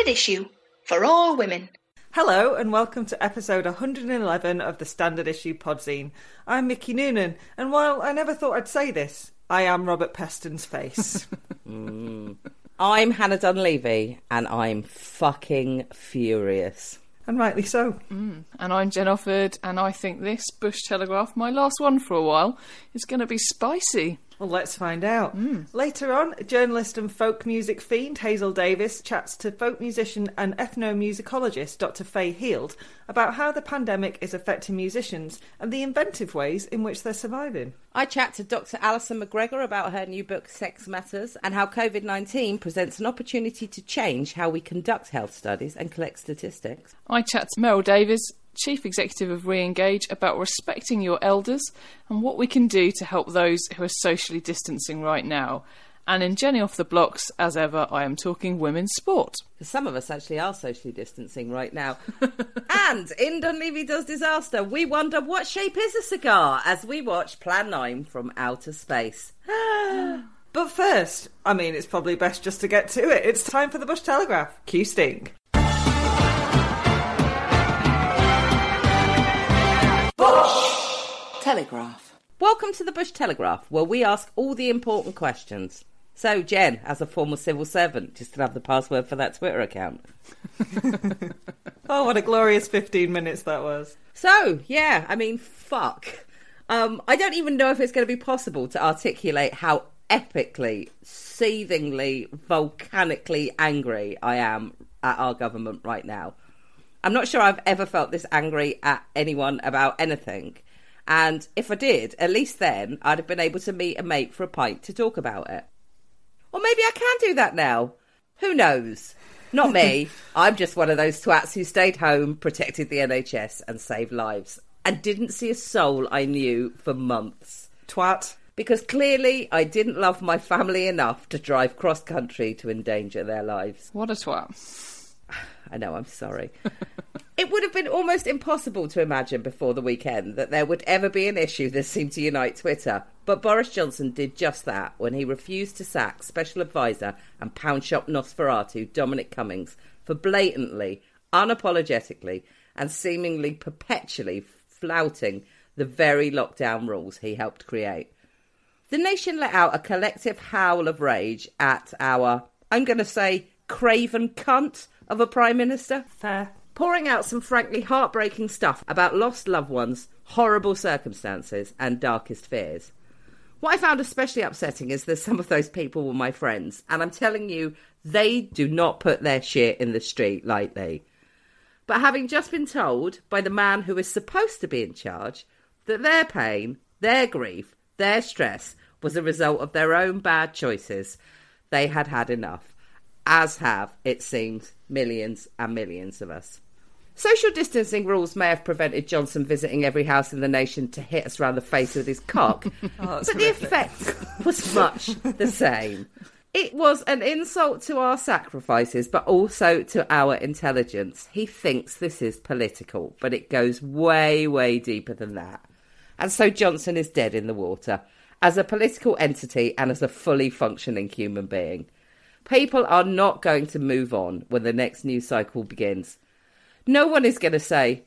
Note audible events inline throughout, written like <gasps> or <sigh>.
Standard Issue for all women. Hello and welcome to episode 111 of the Standard Issue Podzine. I'm Mickey Noonan, and while I never thought I'd say this, I am Robert Peston's face. <laughs> <laughs> I'm Hannah Dunleavy, and I'm fucking furious. and rightly so. Mm, and I'm Jen Offord, and I think this Bush Telegraph, my last one for a while, is going to be spicy. Well, let's find out. Hmm. Later on, journalist and folk music fiend Hazel Davis chats to folk musician and ethnomusicologist Dr. Fay Hield about how the pandemic is affecting musicians and the inventive ways in which they're surviving. I chat to Dr. Alyson McGregor about her new book, Sex Matters, and how COVID 19 presents an opportunity to change how we conduct health studies and collect statistics. I chat to Meryl Davies, Chief Executive of Re-engage, about respecting your elders and what we can do to help those who are socially distancing right now. And in Jenny Off the Blocks, as ever, I am talking women's sport. Some of us actually are socially distancing right now. <laughs> and in Dunleavy Does Disaster, we wonder what shape is a cigar as we watch Plan 9 from outer space. <gasps> But first, I mean, it's probably best just to get to it. It's time for the Bush Telegraph. Q Sting. Telegraph. Welcome to the Bush Telegraph, where we ask all the important questions. So, Jen, as a former civil servant, do you still have the password for that Twitter account? <laughs> Oh, what a glorious 15 minutes that was. So, yeah, I mean, fuck. Um, I don't even know if it's going to be possible to articulate how epically, seethingly, volcanically angry I am at our government right now. I'm not sure I've ever felt this angry at anyone about anything. And if I did, at least then I'd have been able to meet a mate for a pint to talk about it. Or maybe I can do that now. Who knows? Not me. <laughs> I'm just one of those twats who stayed home, protected the NHS, and saved lives, and didn't see a soul I knew for months. Twat. Because clearly I didn't love my family enough to drive cross country to endanger their lives. What a twat. I know, I'm sorry. it would have been almost impossible to imagine before the weekend that there would ever be an issue that seemed to unite Twitter. But Boris Johnson did just that when he refused to sack Special Advisor and Pound Shop Nosferatu Dominic Cummings for blatantly, unapologetically, and seemingly perpetually flouting the very lockdown rules he helped create. The nation let out a collective howl of rage at our, I'm going to say, craven cunt of a Prime Minister Fair. pouring out some frankly heartbreaking stuff about lost loved ones, horrible circumstances, and darkest fears. What I found especially upsetting is that some of those people were my friends, and I'm telling you, they do not put their shit in the street lightly. But having just been told by the man who is supposed to be in charge that their pain, their grief, their stress was a result of their own bad choices, they had had enough as have, it seems, millions and millions of us. Social distancing rules may have prevented Johnson visiting every house in the nation to hit us round the face with his cock, <laughs> oh, but the effect was much the same. It was an insult to our sacrifices, but also to our intelligence. He thinks this is political, but it goes way, way deeper than that. And so Johnson is dead in the water, as a political entity and as a fully functioning human being. People are not going to move on when the next news cycle begins. No one is going to say,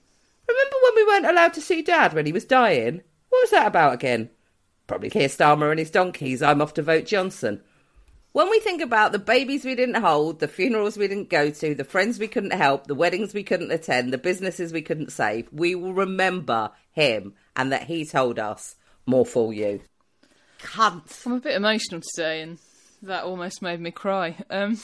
Remember when we weren't allowed to see Dad when he was dying? What was that about again? Probably Keir Starmer and his donkeys. I'm off to vote Johnson. When we think about the babies we didn't hold, the funerals we didn't go to, the friends we couldn't help, the weddings we couldn't attend, the businesses we couldn't save, we will remember him and that he told us, more fool you. Cunt. I'm a bit emotional today, and that almost made me cry. Um,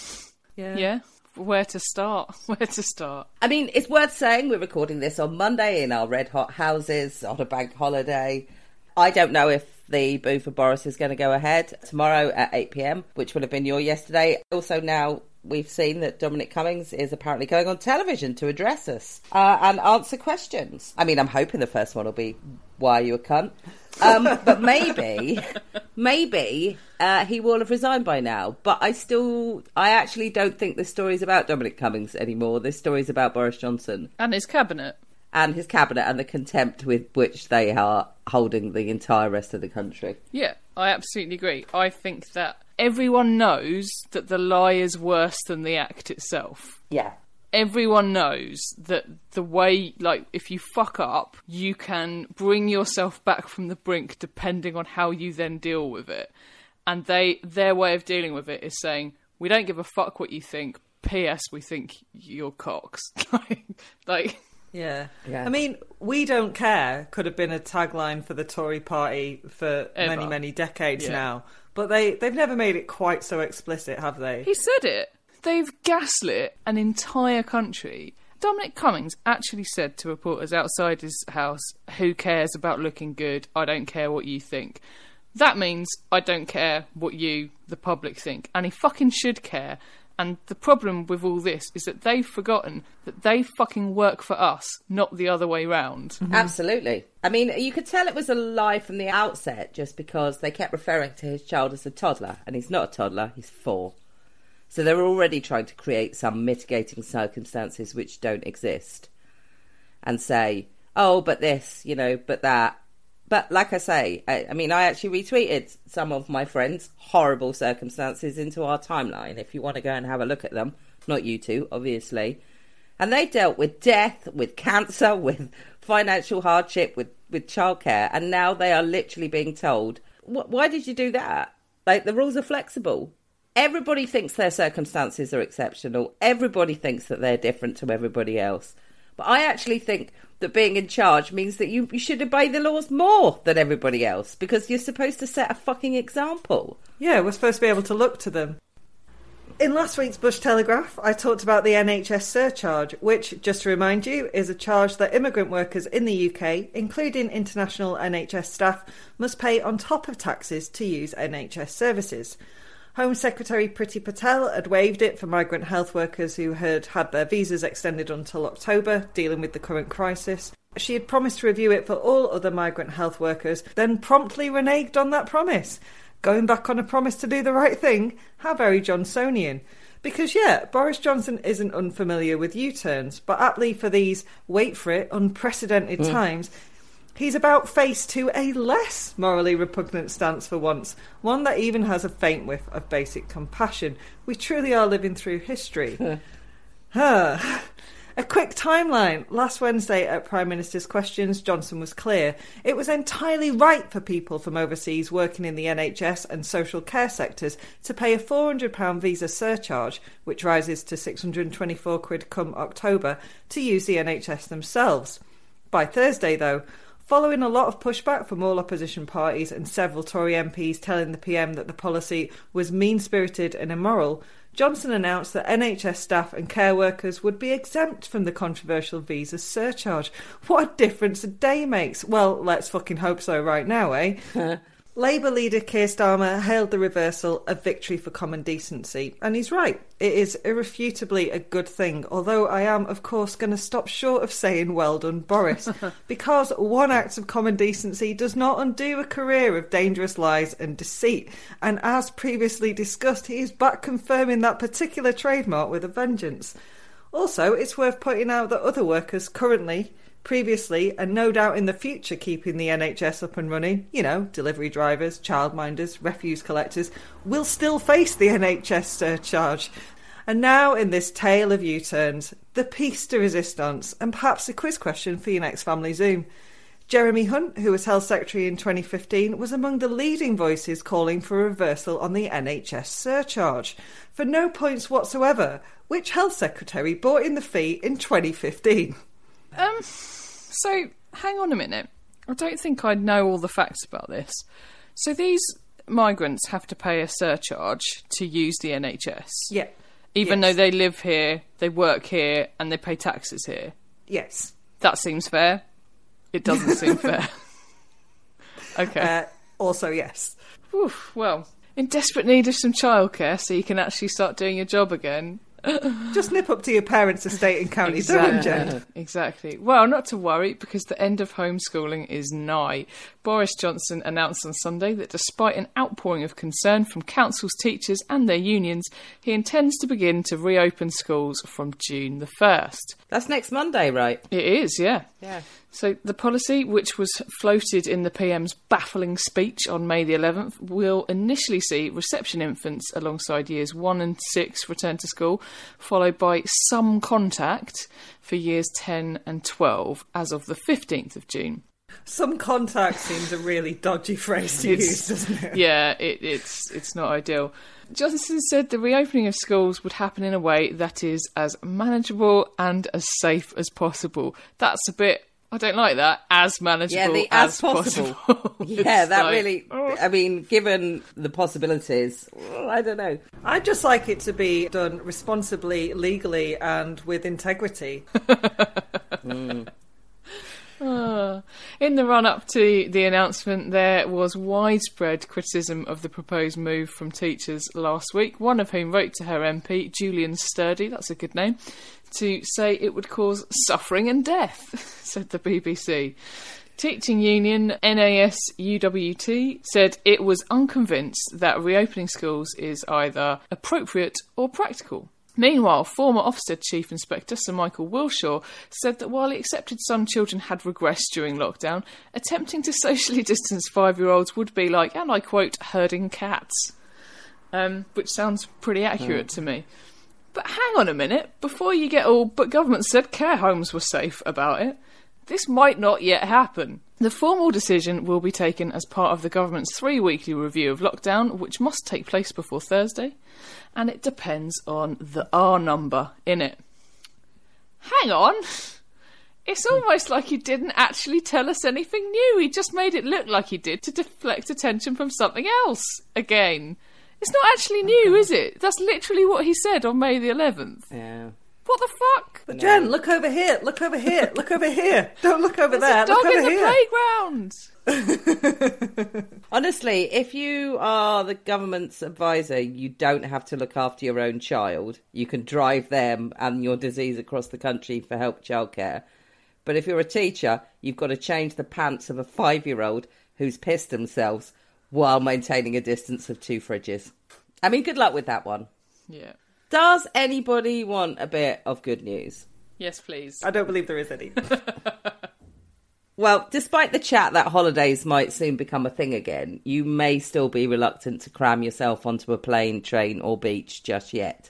yeah. Where to start? <laughs> Where to start? I mean, it's worth saying we're recording this on Monday in our red hot houses on a bank holiday. I don't know if the boo for Boris is going to go ahead tomorrow at 8 pm, which would have been your yesterday. Also, now we've seen that Dominic Cummings is apparently going on television to address us uh, and answer questions. I mean, I'm hoping the first one will be, Why are you a cunt? Um, but maybe, maybe uh, he will have resigned by now. But I still, I actually don't think this story is about Dominic Cummings anymore. This story is about Boris Johnson And his cabinet. and his cabinet and the contempt with which they are holding the entire rest of the country. Yeah, I absolutely agree. I think that everyone knows that the lie is worse than the act itself. Yeah. Everyone knows that the way, like, if you fuck up, you can bring yourself back from the brink depending on how you then deal with it. And they, their way of dealing with it is saying, we don't give a fuck what you think. P.S. We think you're cocks. like, <laughs> like, Yeah. Yeah. I mean, we don't care could have been a tagline for the Tory party for Ever. many, many decades Yeah. now. But they, they've never made it quite so explicit, have they? He said it. They've gaslit an entire country. Dominic Cummings actually said to reporters outside his house, Who cares about looking good? I don't care what you think. That means I don't care what you, the public, think. And he fucking should care. And the problem with all this is that they've forgotten that they fucking work for us, not the other way round. Mm-hmm. Absolutely. I mean, you could tell it was a lie from the outset just because they kept referring to his child as a toddler, and he's not a toddler, he's four. So they're already trying to create some mitigating circumstances which don't exist and say, oh, but this, you know, but that. But like I say, I, I mean, I actually retweeted some of my friends' horrible circumstances into our timeline if you want to go and have a look at them. Not you two, obviously. And they dealt with death, with cancer, <laughs> with financial hardship, with, with childcare. And now they are literally being told, why did you do that? Like, the rules are flexible. Everybody thinks their circumstances are exceptional. Everybody thinks that they're different to everybody else. But I actually think that being in charge means that you, you should obey the laws more than everybody else because you're supposed to set a fucking example. Yeah, we're supposed to be able to look to them. In last week's Bush Telegraph, I talked about the NHS surcharge, which, just to remind you, is a charge that immigrant workers in the UK, including international NHS staff, must pay on top of taxes to use NHS services. Home Secretary Priti Patel had waived it for migrant health workers who had had their visas extended until October, dealing with the current crisis. She had promised to review it for all other migrant health workers, then promptly reneged on that promise. Going back on a promise to do the right thing? How very Johnsonian. Because, yeah, Boris Johnson isn't unfamiliar with U turns, but aptly for these, wait for it, unprecedented mm. times, he's about face to a less morally repugnant stance for once, one that even has a faint whiff of basic compassion. We truly are living through history. Huh. A quick timeline. Last Wednesday at Prime Minister's Questions, Johnson was clear. It was entirely right for people from overseas working in the NHS and social care sectors to pay a £400 visa surcharge, which rises to 624 quid come October, to use the NHS themselves. By Thursday, though, Following a lot of pushback from all opposition parties and several Tory MPs telling the PM that the policy was mean spirited and immoral, Johnson announced that NHS staff and care workers would be exempt from the controversial visa surcharge. What a difference a day makes! Well, let's fucking hope so right now, eh? <laughs> Labour leader Keir Starmer hailed the reversal a victory for common decency, and he's right. It is irrefutably a good thing, although I am, of course, going to stop short of saying well done, Boris, <laughs> because one act of common decency does not undo a career of dangerous lies and deceit, and as previously discussed, he is back confirming that particular trademark with a vengeance. Also, it's worth pointing out that other workers currently, previously, and no doubt in the future keeping the NHS up and running, you know, delivery drivers, childminders, refuse collectors, will still face the NHS surcharge. And now, in this tale of U turns, the piece de resistance, and perhaps a quiz question for your next family Zoom. Jeremy Hunt, who was Health Secretary in 2015, was among the leading voices calling for a reversal on the NHS surcharge. For no points whatsoever, which Health Secretary brought in the fee in 2015? Um, so hang on a minute. I don't think I know all the facts about this. So these migrants have to pay a surcharge to use the NHS, Yeah. even Yes. though they live here, they work here, and they pay taxes here. Yes. That seems fair. It doesn't seem <laughs> fair. Okay. Uh, also, yes. Oof, well, in desperate need of some childcare so you can actually start doing your job again, Just nip up to your parents' estate in County Durham, Jen. Exactly. Well, not to worry because the end of homeschooling is nigh. Boris Johnson announced on Sunday that despite an outpouring of concern from councils, teachers, and their unions, he intends to begin to reopen schools from June the 1st. That's next Monday, right? It is, yeah. Yeah. So the policy, which was floated in the PM's baffling speech on May the 11th, will initially see reception infants alongside years 1 and 6 return to school, followed by some contact for years 10 and 12 as of the 15th of June. Some contact seems a really dodgy phrase to It's- use, doesn't it? <laughs> yeah, it, it's it's not ideal. Johnson said the reopening of schools would happen in a way that is as manageable and as safe as possible. That's a bit. I don't like that. As manageable Yeah, the as, as possible. possible. <laughs> Yeah, that like, really. oh. I mean, given the possibilities, well, I don't know. I'd just like it to be done responsibly, legally, and with integrity. Ah. <laughs> In the run up to the announcement, there was widespread criticism of the proposed move from teachers last week, one of whom wrote to her MP, Julian Sturdy, that's a good name, to say it would cause suffering and death, <laughs> said the BBC. Teaching union NAS UWT said it was unconvinced that reopening schools is either appropriate or practical. Meanwhile, former Ofsted Chief Inspector Sir Michael Wilshaw said that while he accepted some children had regressed during lockdown, attempting to socially <laughs> distance five year olds would be like, and I quote, herding cats. Um, which sounds pretty accurate to me. But hang on a minute, before you get all, but government said care homes were safe about it. This might not yet happen. The formal decision will be taken as part of the government's three weekly review of lockdown, which must take place before Thursday, and it depends on the R number in it. Hang on! It's almost like he didn't actually tell us anything new. He just made it look like he did to deflect attention from something else again. It's not actually new, is it? That's literally what he said on May the 11th. Yeah. What the fuck? But Jen, look over here, look over here, look over here. <laughs> Don't look over There's there, a dog look in the here. playground. <laughs> Honestly, if you are the government's advisor, you don't have to look after your own child. You can drive them and your disease across the country for help childcare. But if you're a teacher, you've got to change the pants of a five year old who's pissed themselves while maintaining a distance of two fridges. I mean, good luck with that one. Yeah. Does anybody want a bit of good news? Yes, please. I don't believe there is any. <laughs> Well, despite the chat that holidays might soon become a thing again, you may still be reluctant to cram yourself onto a plane, train, or beach just yet.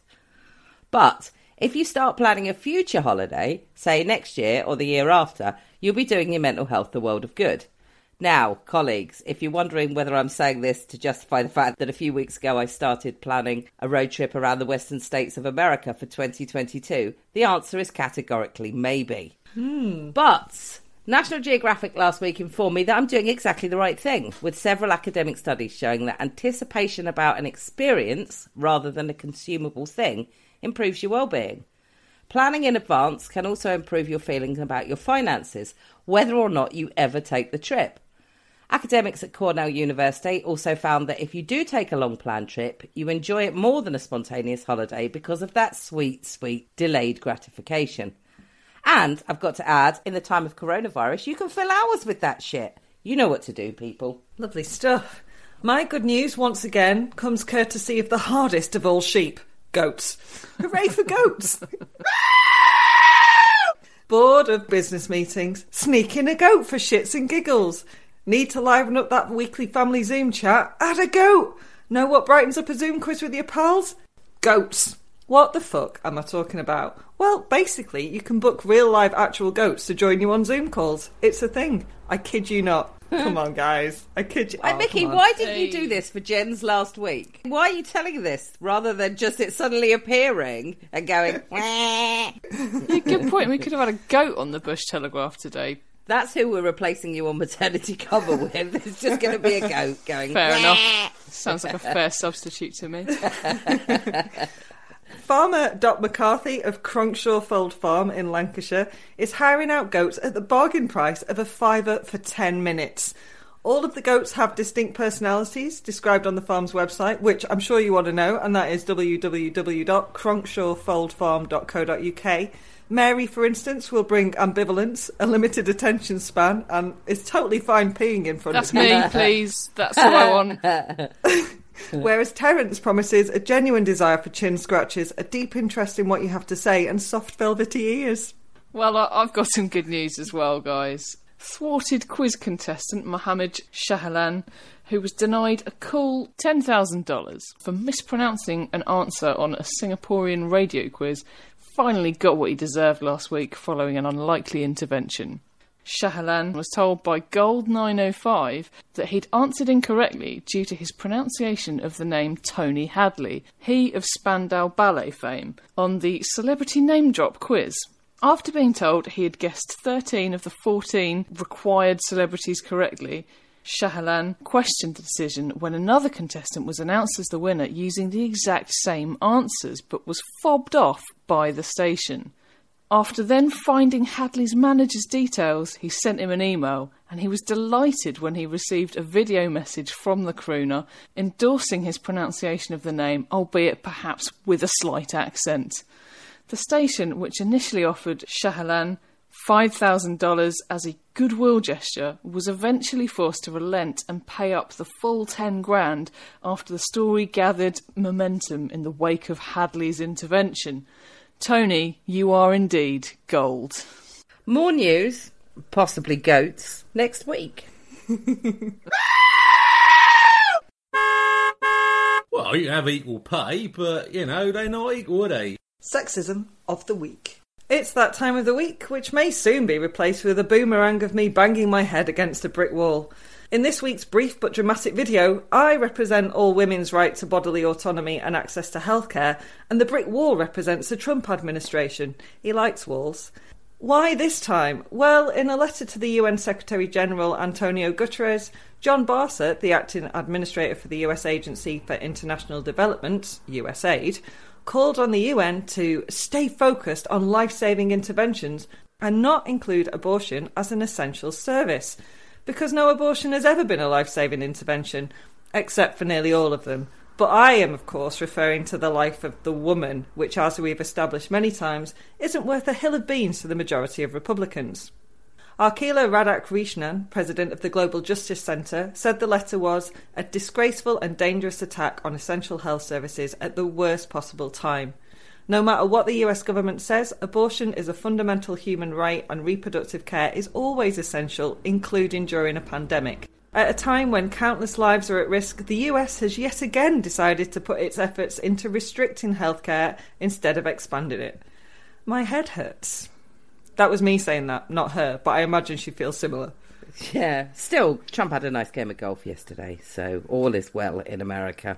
But if you start planning a future holiday, say next year or the year after, you'll be doing your mental health the world of good. Now, colleagues, if you're wondering whether I'm saying this to justify the fact that a few weeks ago I started planning a road trip around the western states of America for 2022, the answer is categorically maybe. Hmm. But National Geographic last week informed me that I'm doing exactly the right thing, with several academic studies showing that anticipation about an experience rather than a consumable thing improves your well-being. Planning in advance can also improve your feelings about your finances, whether or not you ever take the trip. Academics at Cornell University also found that if you do take a long planned trip, you enjoy it more than a spontaneous holiday because of that sweet, sweet delayed gratification. And I've got to add, in the time of coronavirus, you can fill hours with that shit. You know what to do, people. Lovely stuff. My good news, once again, comes courtesy of the hardest of all sheep goats. Hooray for goats! <laughs> Bored of business meetings, sneak in a goat for shits and giggles. Need to liven up that weekly family Zoom chat? Add a goat! Know what brightens up a Zoom quiz with your pals? Goats. What the fuck am I talking about? Well, basically, you can book real live actual goats to join you on Zoom calls. It's a thing. I kid you not. <laughs> Come on, guys. I kid you. And oh, Mickey, why didn't you do this for Jen's last week? Why are you telling this rather than just it suddenly appearing and going, <laughs> Yeah, good point. We could have had a goat on the Bush Telegraph today. That's who we're replacing you on maternity cover with. <laughs> It's just going to be a goat going, Fair "Wah." enough. Sounds like a fair substitute to me. <laughs> Farmer Doc McCarthy of Cronkshaw Fold Farm in Lancashire is hiring out goats at the bargain price of a fiver for 10 minutes. All of the goats have distinct personalities described on the farm's website, which I'm sure you want to know, and that is www.cronkshaw.foldfarm.co.uk. Mary, for instance, will bring ambivalence, a limited attention span, and is totally fine peeing in front That's of you. me, please. That's <laughs> all I want. <laughs> Whereas Terence promises a genuine desire for chin scratches, a deep interest in what you have to say, and soft velvety ears. Well, I've got some good news as well, guys. Thwarted quiz contestant Mohammed Shahlan, who was denied a cool $10,000 for mispronouncing an answer on a Singaporean radio quiz, finally got what he deserved last week following an unlikely intervention. Shahlan was told by Gold905 that he'd answered incorrectly due to his pronunciation of the name Tony Hadley, he of Spandau Ballet fame, on the Celebrity Name Drop quiz. After being told he had guessed 13 of the 14 required celebrities correctly, Shahlan questioned the decision when another contestant was announced as the winner using the exact same answers but was fobbed off by the station. After then finding Hadley's manager's details, he sent him an email, and he was delighted when he received a video message from the crooner endorsing his pronunciation of the name, albeit perhaps with a slight accent. The station, which initially offered Shahlan $5,000 as a goodwill gesture, was eventually forced to relent and pay up the full 10 grand after the story gathered momentum in the wake of Hadley's intervention. Tony, you are indeed gold. More news, possibly goats, next week. <laughs> Well, you have equal pay, but, you know, they're not equal, are they? Sexism of the week. It's that time of the week, which may soon be replaced with a boomerang of me banging my head against a brick wall. In this week's brief but dramatic video, I represent all women's right to bodily autonomy and access to healthcare, and the brick wall represents the Trump administration. He likes walls. Why this time? Well, in a letter to the UN Secretary General Antonio Guterres, John Barsa, the acting administrator for the US Agency for International Development, USAID, called on the UN to stay focused on life saving interventions and not include abortion as an essential service. Because no abortion has ever been a life saving intervention, except for nearly all of them. But I am, of course, referring to the life of the woman, which, as we've established many times, isn't worth a hill of beans to the majority of Republicans. Akila Radhakrishnan, president of the Global Justice Centre, said the letter was a disgraceful and dangerous attack on essential health services at the worst possible time. No matter what the US government says, abortion is a fundamental human right and reproductive care is always essential, including during a pandemic. At a time when countless lives are at risk, the US has yet again decided to put its efforts into restricting healthcare instead of expanding it. My head hurts. That was me saying that, not her, but I imagine she feels similar. Yeah, still, Trump had a nice game of golf yesterday, so all is well in America.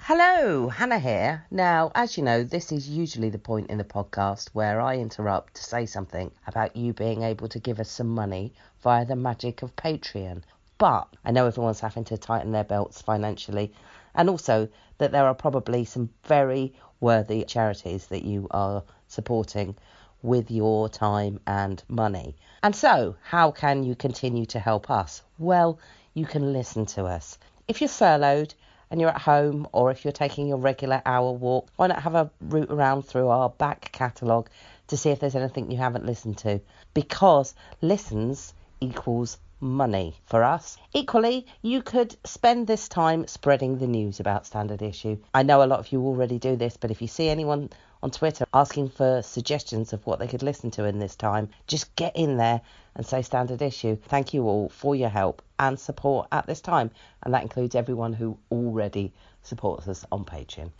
Hello, Hannah here. Now, as you know, this is usually the point in the podcast where I interrupt to say something about you being able to give us some money via the magic of Patreon. But I know everyone's having to tighten their belts financially, and also that there are probably some very worthy charities that you are supporting with your time and money. And so, how can you continue to help us? Well, you can listen to us. If you're furloughed, and you're at home or if you're taking your regular hour walk, why not have a route around through our back catalogue to see if there's anything you haven't listened to? Because listens equals money for us. Equally, you could spend this time spreading the news about Standard Issue. I know a lot of you already do this, but if you see anyone on Twitter asking for suggestions of what they could listen to in this time, just get in there and say Standard Issue. Thank you all for your help and support at this time, and that includes everyone who already supports us on Patreon.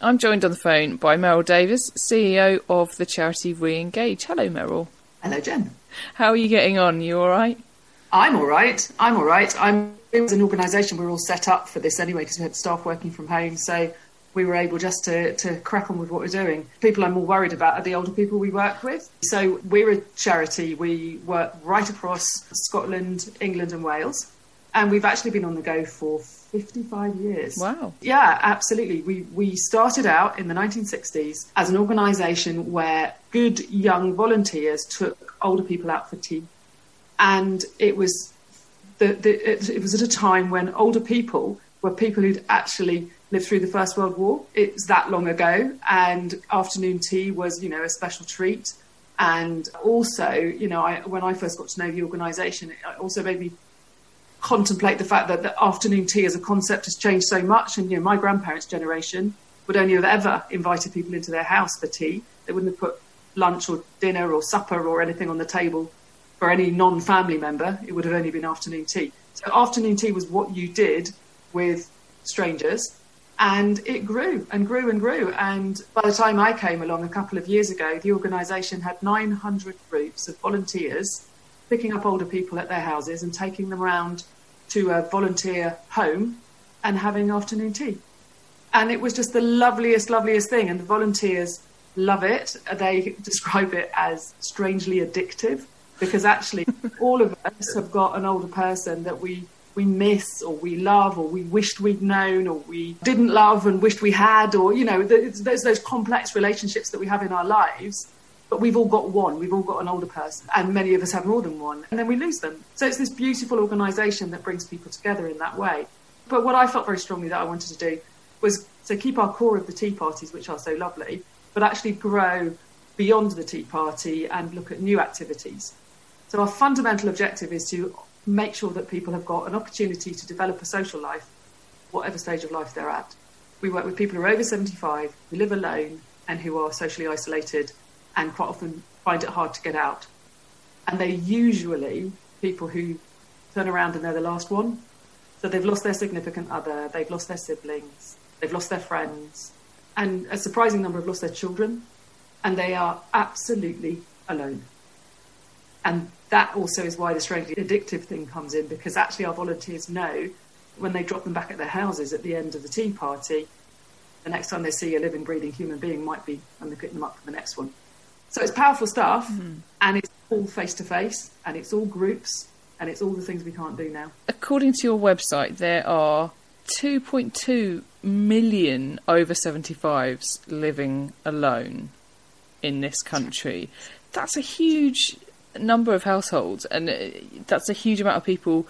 I'm joined on the phone by Meryl Davies, CEO of the charity Re-engage. Hello, Meryl. Hello, Jen. How are you getting on? You all right? I'm all right. I'm all right. I'm. It was an organisation we were all set up for this anyway because we had staff working from home, so we were able just to, to crack on with what we're doing. People I'm more worried about are the older people we work with. So we're a charity. We work right across Scotland, England, and Wales. And we've actually been on the go for 55 years. Wow. Yeah, absolutely. We we started out in the 1960s as an organisation where good young volunteers took older people out for tea, and it was the, the it, it was at a time when older people were people who'd actually lived through the First World War. It's that long ago, and afternoon tea was you know a special treat. And also, you know, I, when I first got to know the organisation, it also made me contemplate the fact that the afternoon tea as a concept has changed so much. And you know, my grandparents' generation would only have ever invited people into their house for tea. They wouldn't have put lunch or dinner or supper or anything on the table for any non-family member. It would have only been afternoon tea. So afternoon tea was what you did with strangers. And it grew and grew and grew. And by the time I came along a couple of years ago, the organisation had 900 groups of volunteers picking up older people at their houses and taking them around to a volunteer home and having afternoon tea. And it was just the loveliest, loveliest thing. And the volunteers love it. They <laughs> describe it as strangely addictive because actually <laughs> all of us have got an older person that we we miss or we love or we wished we'd known or we didn't love and wished we had or you know there's those complex relationships that we have in our lives but we've all got one. We've all got an older person, and many of us have more than one, and then we lose them. So it's this beautiful organisation that brings people together in that way. But what I felt very strongly that I wanted to do was to keep our core of the tea parties, which are so lovely, but actually grow beyond the tea party and look at new activities. So our fundamental objective is to make sure that people have got an opportunity to develop a social life, whatever stage of life they're at. We work with people who are over 75, who live alone, and who are socially isolated and quite often find it hard to get out. And they're usually people who turn around and they're the last one. So they've lost their significant other, they've lost their siblings, they've lost their friends, and a surprising number have lost their children, and they are absolutely alone. And that also is why the strangely addictive thing comes in, because actually our volunteers know when they drop them back at their houses at the end of the tea party, the next time they see a living, breathing human being might be when they pick them up for the next one. So it's powerful stuff, mm. and it's all face to face, and it's all groups, and it's all the things we can't do now. According to your website, there are 2.2 million over 75s living alone in this country. That's a huge number of households, and uh, that's a huge amount of people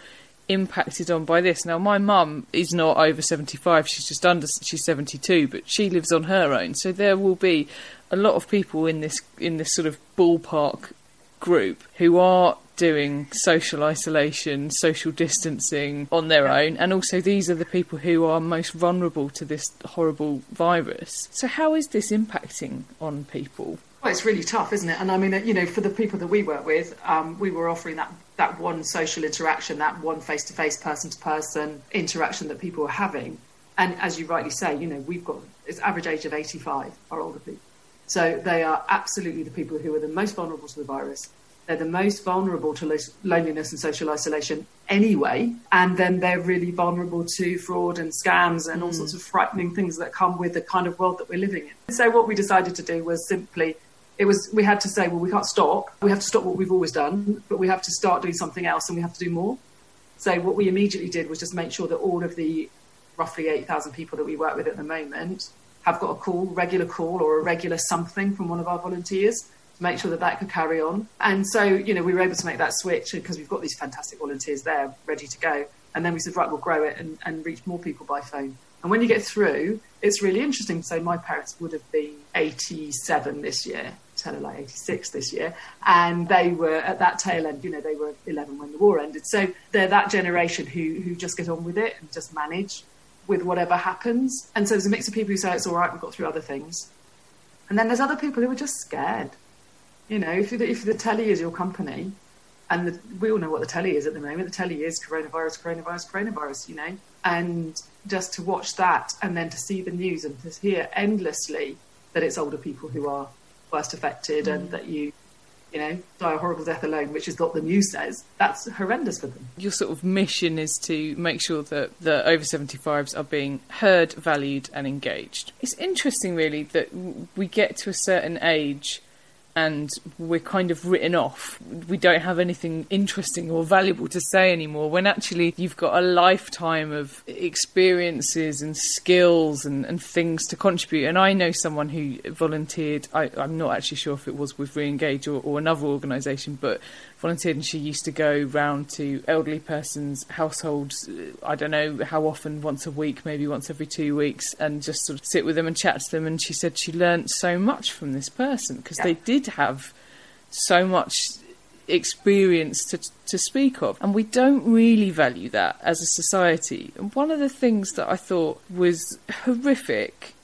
impacted on by this. Now, my mum is not over 75, she's just under, she's 72, but she lives on her own. So there will be a lot of people in this in this sort of ballpark group who are doing social isolation, social distancing on their own, and also these are the people who are most vulnerable to this horrible virus. So, how is this impacting on people? Well, it's really tough, isn't it? And I mean, you know, for the people that we work with, um, we were offering that that one social interaction, that one face-to-face, person-to-person interaction that people are having. And as you rightly say, you know, we've got it's average age of 85 our older people. So they are absolutely the people who are the most vulnerable to the virus. They're the most vulnerable to loneliness and social isolation anyway. And then they're really vulnerable to fraud and scams and all mm. sorts of frightening things that come with the kind of world that we're living in. So what we decided to do was simply it was we had to say well we can't stop we have to stop what we've always done but we have to start doing something else and we have to do more so what we immediately did was just make sure that all of the roughly 8000 people that we work with at the moment have got a call, regular call or a regular something from one of our volunteers to make sure that that could carry on. And so, you know, we were able to make that switch because we've got these fantastic volunteers there ready to go. And then we said, right, we'll grow it and, and reach more people by phone. And when you get through, it's really interesting say my parents would have been 87 this year, tell her like 86 this year. And they were at that tail end, you know, they were 11 when the war ended. So they're that generation who, who just get on with it and just manage with whatever happens. And so there's a mix of people who say it's all right, we've got through other things. And then there's other people who are just scared. You know, if, the, if the telly is your company, and the, we all know what the telly is at the moment, the telly is coronavirus, coronavirus, coronavirus, you know, and just to watch that and then to see the news and to hear endlessly that it's older people who are worst affected mm. and that you you know, die a horrible death alone, which is what the news says, that's horrendous for them. Your sort of mission is to make sure that the over 75s are being heard, valued, and engaged. It's interesting, really, that we get to a certain age and we're kind of written off. We don't have anything interesting or valuable to say anymore when actually you've got a lifetime of experiences and skills and, and things to contribute. And I know someone who volunteered, I, am not actually sure if it was with Re-engage or, or another organisation, but volunteered and she used to go round to elderly persons' households, I don't know how often, once a week, maybe once every two weeks, and just sort of sit with them and chat to them. And she said she learnt so much from this person because yeah. they did have so much experience to to speak of and we don't really value that as a society and one of the things that I thought was horrific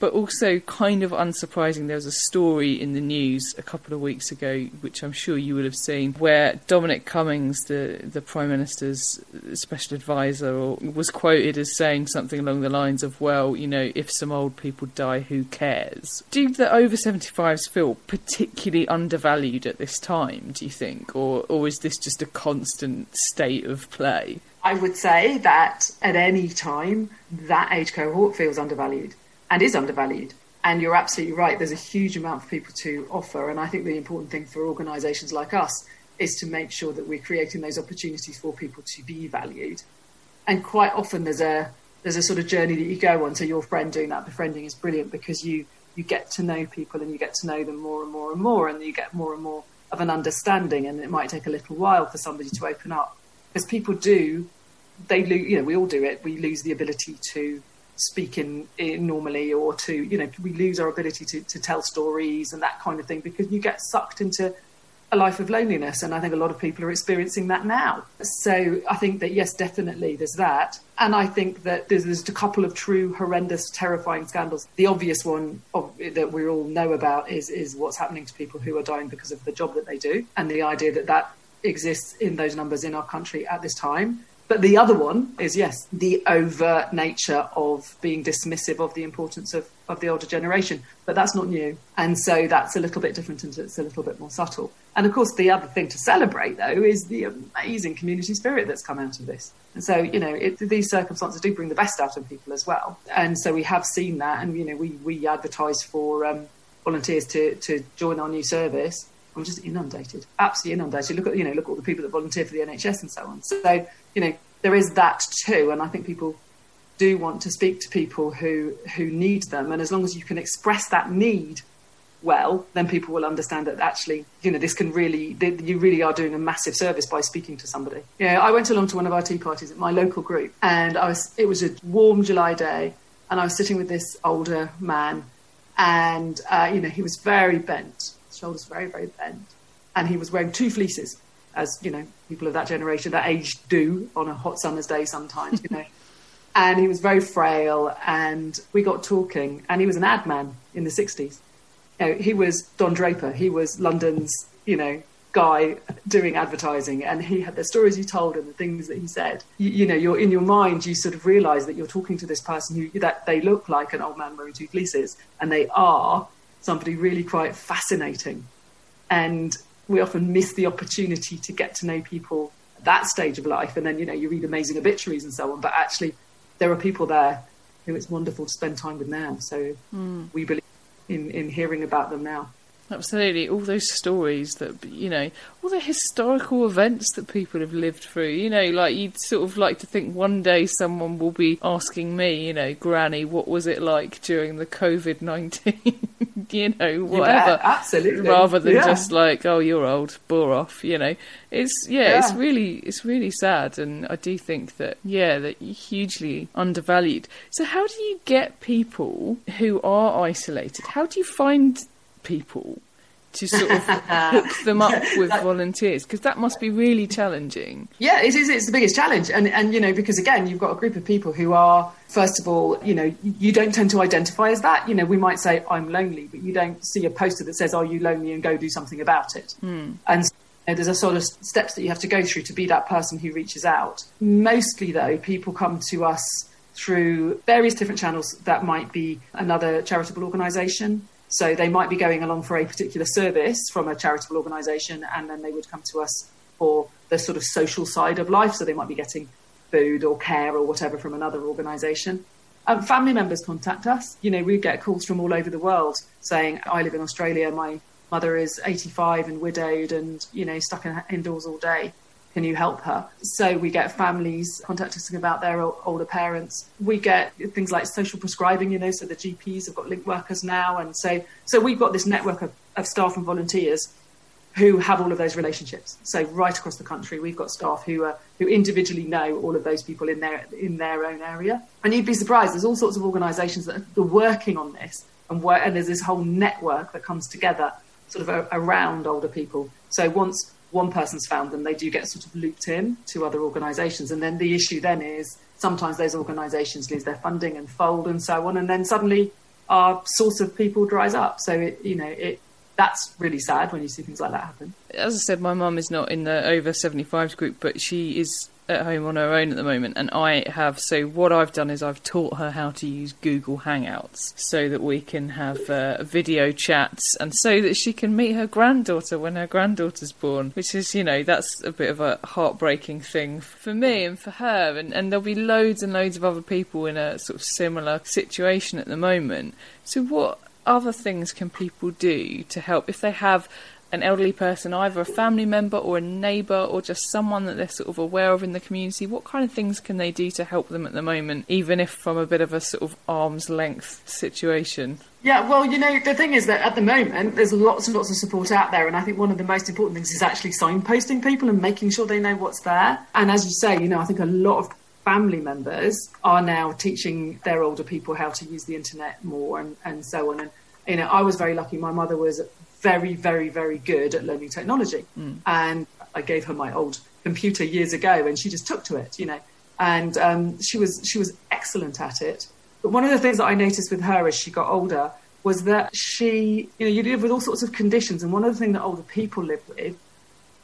but also kind of unsurprising. There was a story in the news a couple of weeks ago, which I'm sure you would have seen, where Dominic Cummings, the the Prime Minister's special advisor, was quoted as saying something along the lines of, "Well, you know, if some old people die, who cares?" Do the over 75s feel particularly undervalued at this time? Do you think, or or is this just a constant state of play? I would say that at any time, that age cohort feels undervalued and is undervalued. And you're absolutely right. There's a huge amount for people to offer. And I think the important thing for organisations like us is to make sure that we're creating those opportunities for people to be valued. And quite often there's a there's a sort of journey that you go on. So your friend doing that befriending is brilliant because you you get to know people and you get to know them more and more and more, and you get more and more of an understanding. And it might take a little while for somebody to open up because people do they lose. You know, we all do it. We lose the ability to speaking normally or to you know we lose our ability to, to tell stories and that kind of thing because you get sucked into a life of loneliness and i think a lot of people are experiencing that now. So i think that yes definitely there's that. And i think that there's, there's a couple of true horrendous terrifying scandals. The obvious one of, that we all know about is is what's happening to people who are dying because of the job that they do and the idea that that exists in those numbers in our country at this time but the other one is, yes, the overt nature of being dismissive of the importance of, of the older generation. But that's not new. And so that's a little bit different and it's a little bit more subtle. And of course, the other thing to celebrate, though, is the amazing community spirit that's come out of this. And so, you know, it, these circumstances do bring the best out of people as well. And so we have seen that. And, you know, we, we advertise for um, volunteers to, to join our new service. I'm just inundated, absolutely inundated. Look at, you know, look at all the people that volunteer for the NHS and so on. So, you know, there is that too, and I think people do want to speak to people who who need them, and as long as you can express that need well, then people will understand that actually, you know, this can really, you really are doing a massive service by speaking to somebody. Yeah, I went along to one of our tea parties at my local group, and I was, it was a warm July day, and I was sitting with this older man, and uh, you know, he was very bent, shoulders very, very bent, and he was wearing two fleeces as you know people of that generation, that age do on a hot summer's day sometimes, you know. <laughs> and he was very frail, and we got talking, and he was an ad man in the '60s. You know, he was Don Draper. He was London's, you know, guy doing advertising, and he had the stories he told and the things that he said. You, you know, you're in your mind, you sort of realise that you're talking to this person who that they look like an old man wearing two fleeces, and they are somebody really quite fascinating. And we often miss the opportunity to get to know people at that stage of life. And then, you know, you read amazing obituaries and so on, but actually there are people there who it's wonderful to spend time with now. So mm. we believe in, in hearing about them now. Absolutely, all those stories that you know, all the historical events that people have lived through. You know, like you'd sort of like to think one day someone will be asking me, you know, Granny, what was it like during the COVID nineteen? <laughs> you know, whatever. Yeah, absolutely. Rather than yeah. just like, oh, you're old, bore off. You know, it's yeah, yeah, it's really it's really sad, and I do think that yeah, that you're hugely undervalued. So, how do you get people who are isolated? How do you find people to sort of <laughs> hook them up with volunteers because that must be really challenging. Yeah, it is. It's the biggest challenge, and and you know because again you've got a group of people who are first of all you know you don't tend to identify as that. You know we might say I'm lonely, but you don't see a poster that says Are you lonely and go do something about it. Hmm. And so, you know, there's a sort of steps that you have to go through to be that person who reaches out. Mostly though, people come to us through various different channels that might be another charitable organisation so they might be going along for a particular service from a charitable organisation, and then they would come to us for the sort of social side of life. So they might be getting food or care or whatever from another organisation. Um, family members contact us. You know, we get calls from all over the world saying, "I live in Australia. My mother is 85 and widowed and, you know, stuck in, indoors all day. Can you help her? So we get families contacting about their older parents. We get things like social prescribing, you know, so the GPs have got link workers now. And so, so we've got this network of, of staff and volunteers who have all of those relationships. So right across the country, we've got staff who are, who individually know all of those people in their in their own area. And you'd be surprised. There's all sorts of organisations that are working on this, and, work, and there's this whole network that comes together, sort of around older people. So once one person's found them, they do get sort of looped in to other organisations. And then the issue then is sometimes those organisations lose their funding and fold and so on, and then suddenly our source of people dries up. So it, you know, it that's really sad when you see things like that happen. As I said, my mum is not in the over 75s group, but she is at home on her own at the moment, and I have. So what I've done is I've taught her how to use Google Hangouts so that we can have uh, video chats, and so that she can meet her granddaughter when her granddaughter's born. Which is, you know, that's a bit of a heartbreaking thing for me and for her, and, and there'll be loads and loads of other people in a sort of similar situation at the moment. So what other things can people do to help if they have an elderly person, either a family member or a neighbour or just someone that they're sort of aware of in the community, what kind of things can they do to help them at the moment, even if from a bit of a sort of arm's length situation? Yeah, well, you know, the thing is that at the moment there's lots and lots of support out there, and I think one of the most important things is actually signposting people and making sure they know what's there. And as you say, you know, I think a lot of family members are now teaching their older people how to use the internet more and, and so on. And, you know, I was very lucky. My mother was very, very, very good at learning technology. Mm. And I gave her my old computer years ago and she just took to it, you know. And um, she was she was excellent at it. But one of the things that I noticed with her as she got older was that she, you know, you live with all sorts of conditions, and one of the things that older people live with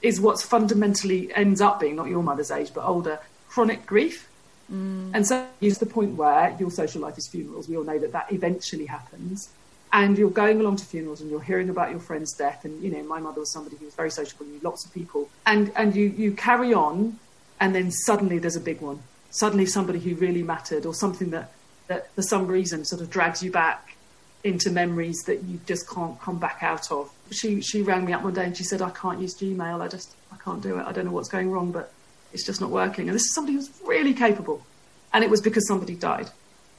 is what's fundamentally ends up being not your mother's age but older chronic grief. Mm. And so it's the point where your social life is funerals. We all know that that eventually happens and you're going along to funerals and you're hearing about your friend's death. And you know my mother was somebody who was very sociable knew lots of people. And and you you carry on and then suddenly there's a big one. Suddenly somebody who really mattered or something that that for some reason sort of drags you back into memories that you just can't come back out of. She she rang me up one day and she said i can't use gmail. I just i can't do it. I don't know what's going wrong but it's just not working. And this is somebody who's really capable. And it was because somebody died.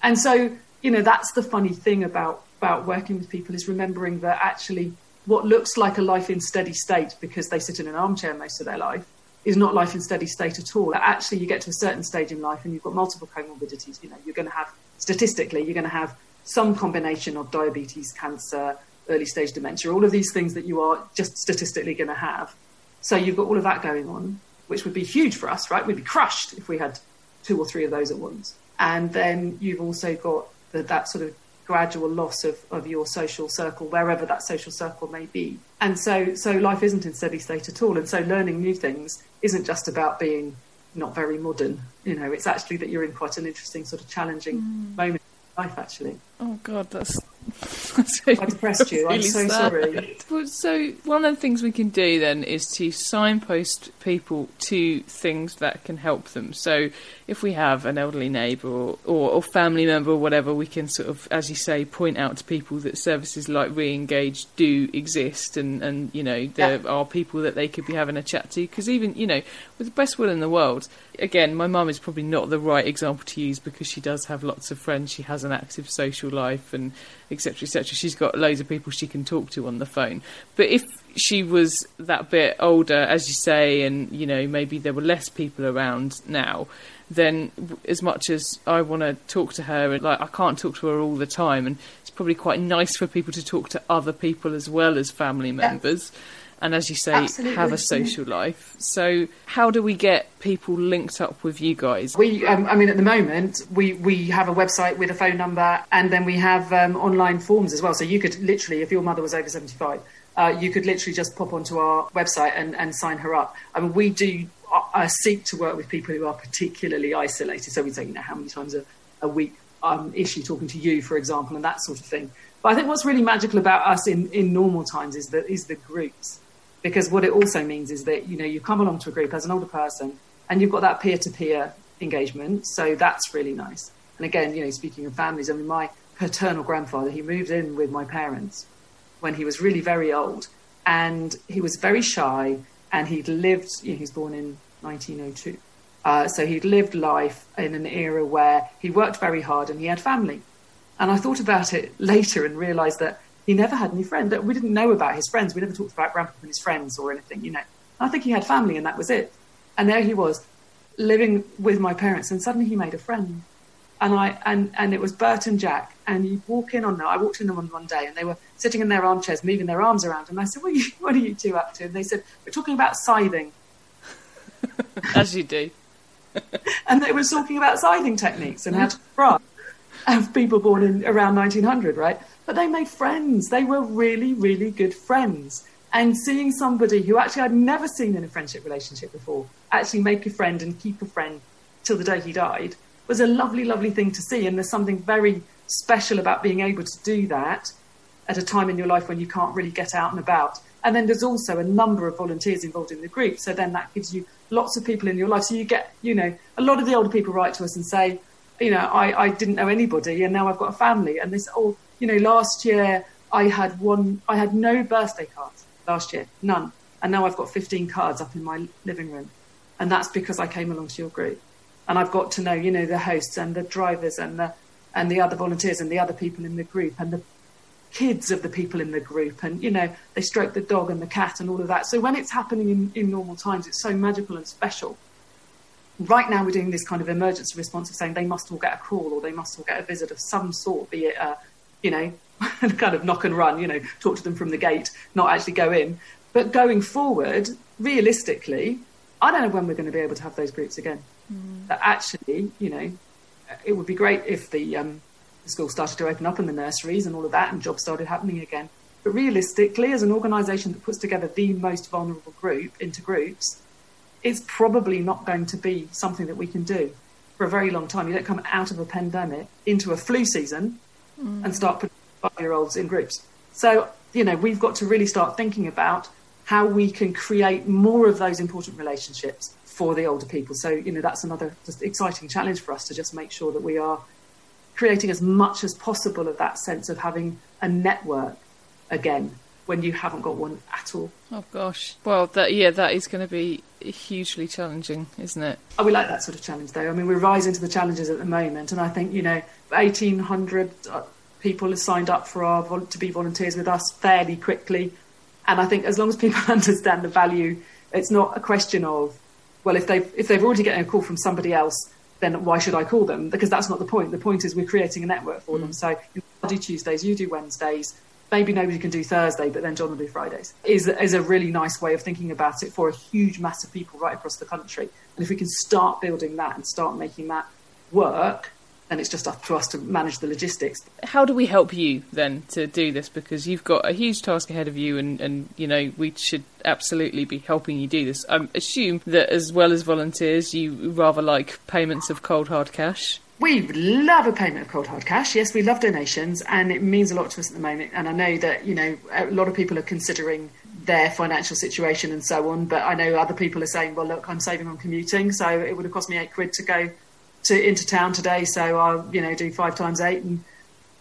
And so you know that's the funny thing about about working with people is remembering that actually what looks like a life in steady state because they sit in an armchair most of their life is not life in steady state at all. Actually, you get to a certain stage in life and you've got multiple comorbidities. You know, you're going to have statistically, you're going to have some combination of diabetes, cancer, early stage dementia, all of these things that you are just statistically going to have. So you've got all of that going on, which would be huge for us, right? We'd be crushed if we had two or three of those at once. And then you've also got the, that sort of gradual loss of, of your social circle, wherever that social circle may be. And so, so life isn't in steady state at all. And so learning new things isn't just about being not very modern. You know, it's actually that you're in quite an interesting sort of challenging mm. moment in life, actually. Oh God, that's I depressed you. Really I'm so sad. sorry. So one of the things we can do then is to signpost people to things that can help them. So if we have an elderly neighbour or, or, or, family member or whatever, we can sort of, as you say, point out to people that services like Re-engage do exist, and and you know there yeah. are people that they could be having a chat to. Because even you know, with the best will in the world, again, my mum is probably not the right example to use because she does have lots of friends. She has an active social life and etc., etc. She's got loads of people she can talk to on the phone. But if she was that bit older, as you say, and you know maybe there were less people around now, then as much as I want to talk to her, and like I can't talk to her all the time, and it's probably quite nice for people to talk to other people as well as family members. Yeah and as you say, Absolutely. have a social life. So, how do we get people linked up with you guys? We, um, I mean, at the moment, we we have a website with a phone number, and then we have um, online forms as well. So you could literally, if your mother was over seventy five, uh, you could literally just pop onto our website and, and sign her up. I mean, we do uh, seek to work with people who are particularly isolated. So we say, you know, how many times a, a week um, is she talking to you, for example, and that sort of thing. But I think what's really magical about us in, in normal times is that is the groups because what it also means is that you know you come along to a group as an older person and you've got that peer-to-peer engagement so that's really nice and again you know speaking of families i mean my paternal grandfather he moved in with my parents when he was really very old and he was very shy, and he'd lived. You know, he was born in 1902, uh, so he'd lived life in an era where he worked very hard and he had family. And I thought about it later and realised that he never had any friends. We didn't know about his friends. We never talked about Grandpa and his friends or anything. You know, I think he had family, and that was it. And there he was, living with my parents, and suddenly he made a friend. And I and and it was Bert and Jack. And you walk in on them. I walked in on them one day, and they were sitting in their armchairs, moving their arms around. And I said, "What are you, <laughs> what are you two up to?" And they said, "We're talking about scything." <laughs> As you do. <laughs> and they were talking about scything techniques and how to grass of people born in around 1900, right? But they made friends. They were really, really good friends. And seeing somebody who actually I'd never seen in a friendship relationship before actually make a friend and keep a friend till the day he died was a lovely, lovely thing to see. And there's something very special about being able to do that at a time in your life when you can't really get out and about. And then there's also a number of volunteers involved in the group. So then that gives you lots of people in your life. So you get, you know, a lot of the older people write to us and say, you know, I, I didn't know anybody and now I've got a family. And they say, oh, you know, last year I had one, I had no birthday cards last year, none. And now I've got 15 cards up in my living room. And that's because I came along to your group. And I've got to know, you know, the hosts and the drivers and the, and the other volunteers and the other people in the group and the kids of the people in the group and you know they stroke the dog and the cat and all of that so when it's happening in, in normal times it's so magical and special right now we're doing this kind of emergency response of saying they must all get a call or they must all get a visit of some sort be it a you know <laughs> kind of knock and run you know talk to them from the gate not actually go in but going forward realistically i don't know when we're going to be able to have those groups again mm. but actually you know it would be great if the um, the school started to open up and the nurseries and all of that, and jobs started happening again. But realistically, as an organisation that puts together the most vulnerable group into groups, it's probably not going to be something that we can do for a very long time. You don't come out of a pandemic into a flu season mm. and start putting five year olds in groups. So, you know, we've got to really start thinking about how we can create more of those important relationships for the older people. So, you know, that's another just exciting challenge for us to just make sure that we are creating as much as possible of that sense of having a network again when you haven't got one at all. Oh gosh. Well, that yeah, that is going to be hugely challenging, isn't it? Oh, we like that sort of challenge, though. I mean, we're rising to the challenges at the moment, and I think you know, eighteen hundred uh, people have signed up for our to be volunteers with us fairly quickly, and I think as long as people <laughs> understand the value, it's not a question of well, if they if they've already getting a call from somebody else then why should I call them? Because that's not the point. The point is we're creating a network for mm. them. So I do Tuesdays, you do Wednesdays. Maybe nobody can do Thursday, but then John will do Fridays. Is is a really nice way of thinking about it for a huge mass of people right across the country. And if we can start building that and start making that work, then it's just up to us to manage the logistics. How do we help you then to do this? Because you've got a huge task ahead of you, and, and you know we should absolutely be helping you do this. I assume that as well as volunteers, you rather like payments of cold hard cash. We love a payment of cold hard cash. Yes, we love donations, and it means a lot to us at the moment. And I know that you know a lot of people are considering their financial situation and so on. But I know other people are saying, well, look, I'm saving on commuting, so it would have cost me eight quid to go to into town today, so I'll you know do five times eight and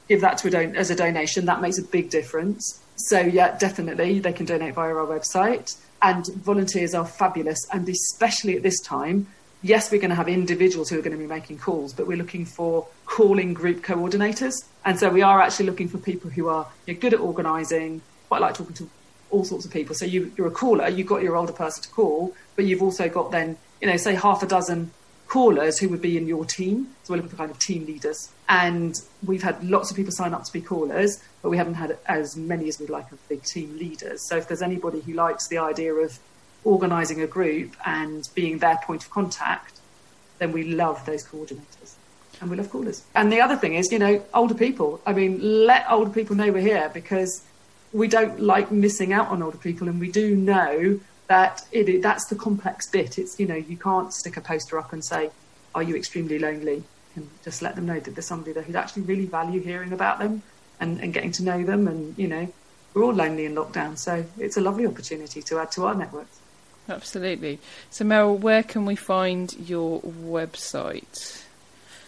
give that to a don- as a donation. That makes a big difference. So yeah, definitely they can donate via our website. And volunteers are fabulous, and especially at this time. Yes, we're going to have individuals who are going to be making calls, but we're looking for calling group coordinators. And so we are actually looking for people who are you good at organising, quite like talking to all sorts of people. So you, you're a caller, you've got your older person to call, but you've also got then, you know, say half a dozen callers who would be in your team. So we're looking for kind of team leaders. And we've had lots of people sign up to be callers, but we haven't had as many as we'd like of big team leaders. So if there's anybody who likes the idea of organising a group and being their point of contact, then we love those coordinators. And we love callers. And the other thing is, you know, older people. I mean, let older people know we're here because we don't like missing out on older people and we do know that it, that's the complex bit. It's you know you can't stick a poster up and say, "Are you extremely lonely?" And just let them know that there's somebody there who'd actually really value hearing about them and, and getting to know them. And you know, we're all lonely in lockdown, so it's a lovely opportunity to add to our networks. Absolutely. So, Meryl, where can we find your website?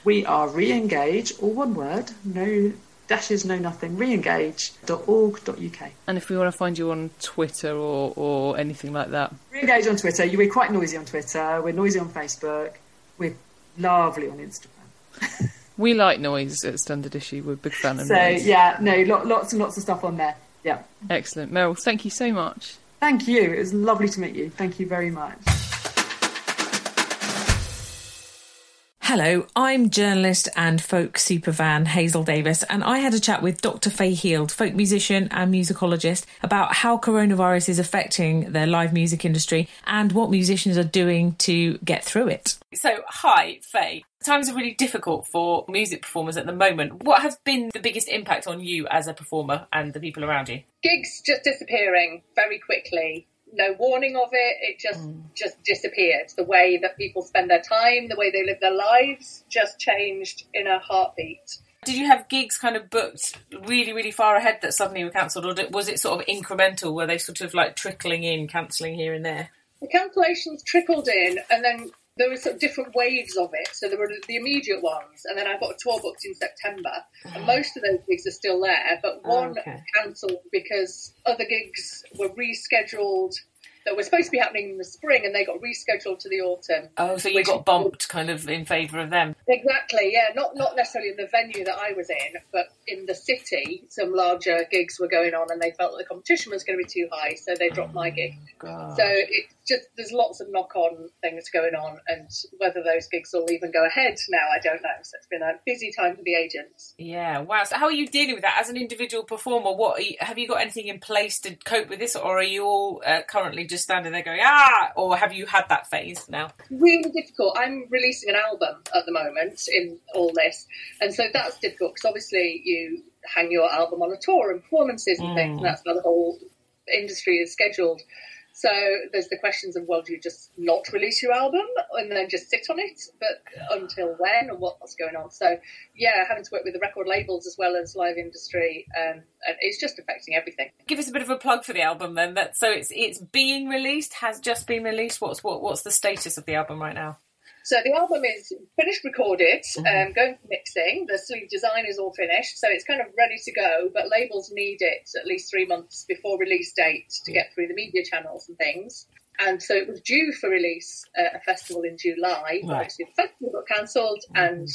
We are re-engage, all one word, no dashes no nothing reengage.org.uk. And if we want to find you on Twitter or, or anything like that, Reengage on Twitter. You- We're quite noisy on Twitter. We're noisy on Facebook. We're lovely on Instagram. <laughs> we like noise at Standard Issue. We're a big fan of So noise. yeah, no, lo- lots and lots of stuff on there. Yeah. Excellent. Meryl, thank you so much. Thank you. It was lovely to meet you. Thank you very much. Hello, I'm journalist and folk superfan Hazel Davis, and I had a chat with Dr. Fay Hield, folk musician and musicologist, about how coronavirus is affecting the live music industry and what musicians are doing to get through it. So, hi, Faye. Times are really difficult for music performers at the moment. What has been the biggest impact on you as a performer and the people around you? gigs just disappearing very quickly no warning of it it just mm. just disappeared the way that people spend their time the way they live their lives just changed in a heartbeat Did you have gigs kind of booked really, really far ahead that suddenly were cancelled, or was it sort of incremental? Were they sort of like trickling in, cancelling here and there? the cancellations trickled in and then there were sort of different waves of it. So there were the immediate ones and then i've got a tour booked in september and mm. most of those gigs are still there but oh, one Okay. cancelled because other gigs were rescheduled that were supposed to be happening in the spring and they got rescheduled to the autumn Oh, so you got bumped kind of in favour of them. Exactly, yeah. Not not necessarily in the venue that I was in, but in the city, some larger gigs were going on, and they felt that the competition was going to be too high, so they dropped my gig. So it's just there's lots of knock-on things going on, and whether those gigs will even go ahead now, I don't know. So it's been a busy time for the agents. Yeah, wow. So how are you dealing with that as an individual performer? What are you, have you got anything in place to cope with this, or are you all uh, currently just standing there going ah, or have you had that phase now? really difficult. I'm releasing an album at the moment in all this, and so that's difficult because obviously you hang your album on a tour and performances and things, and that's how the whole industry is scheduled. So there's the questions of well, do you just not release your album and then just sit on it? But until when and what's going on? So yeah, having to work with the record labels as well as live industry, um, and it's just affecting everything. Give us a bit of a plug for the album then. That so it's it's being released, has just been released. What's what what's the status of the album right now? So the album is finished, recorded, mm-hmm. um, going for mixing. The sleeve design is all finished, so it's kind of ready to go. But labels need it at least three months before release date to get through the media channels and things. And so it was due for release at a festival in July, but Right. obviously the festival got cancelled, mm-hmm. and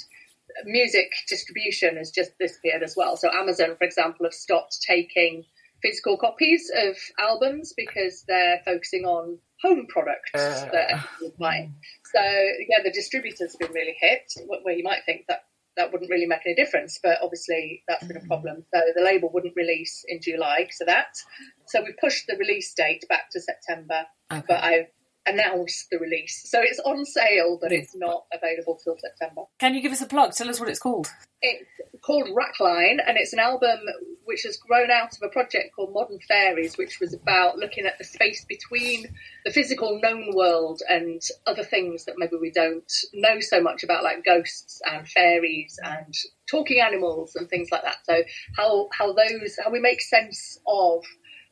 music distribution has just disappeared as well. So Amazon, for example, have stopped taking physical copies of albums because they're focusing on home products uh. that everyone's buying. So yeah, the distributors have been really hit, wh- where you might think that that wouldn't really make any difference, but obviously that's been a mm. problem. So the label wouldn't release in July so that. So we pushed the release date back to September, but I've announced the release. So it's on sale, but it's not available till September. Can you give us a plug? Tell us what it's called. It's called Wrackline, and it's an album which has grown out of a project called Modern Fairies, which was about looking at the space between the physical known world and other things that maybe we don't know so much about, like ghosts and fairies and talking animals and things like that. So how how those how we make sense of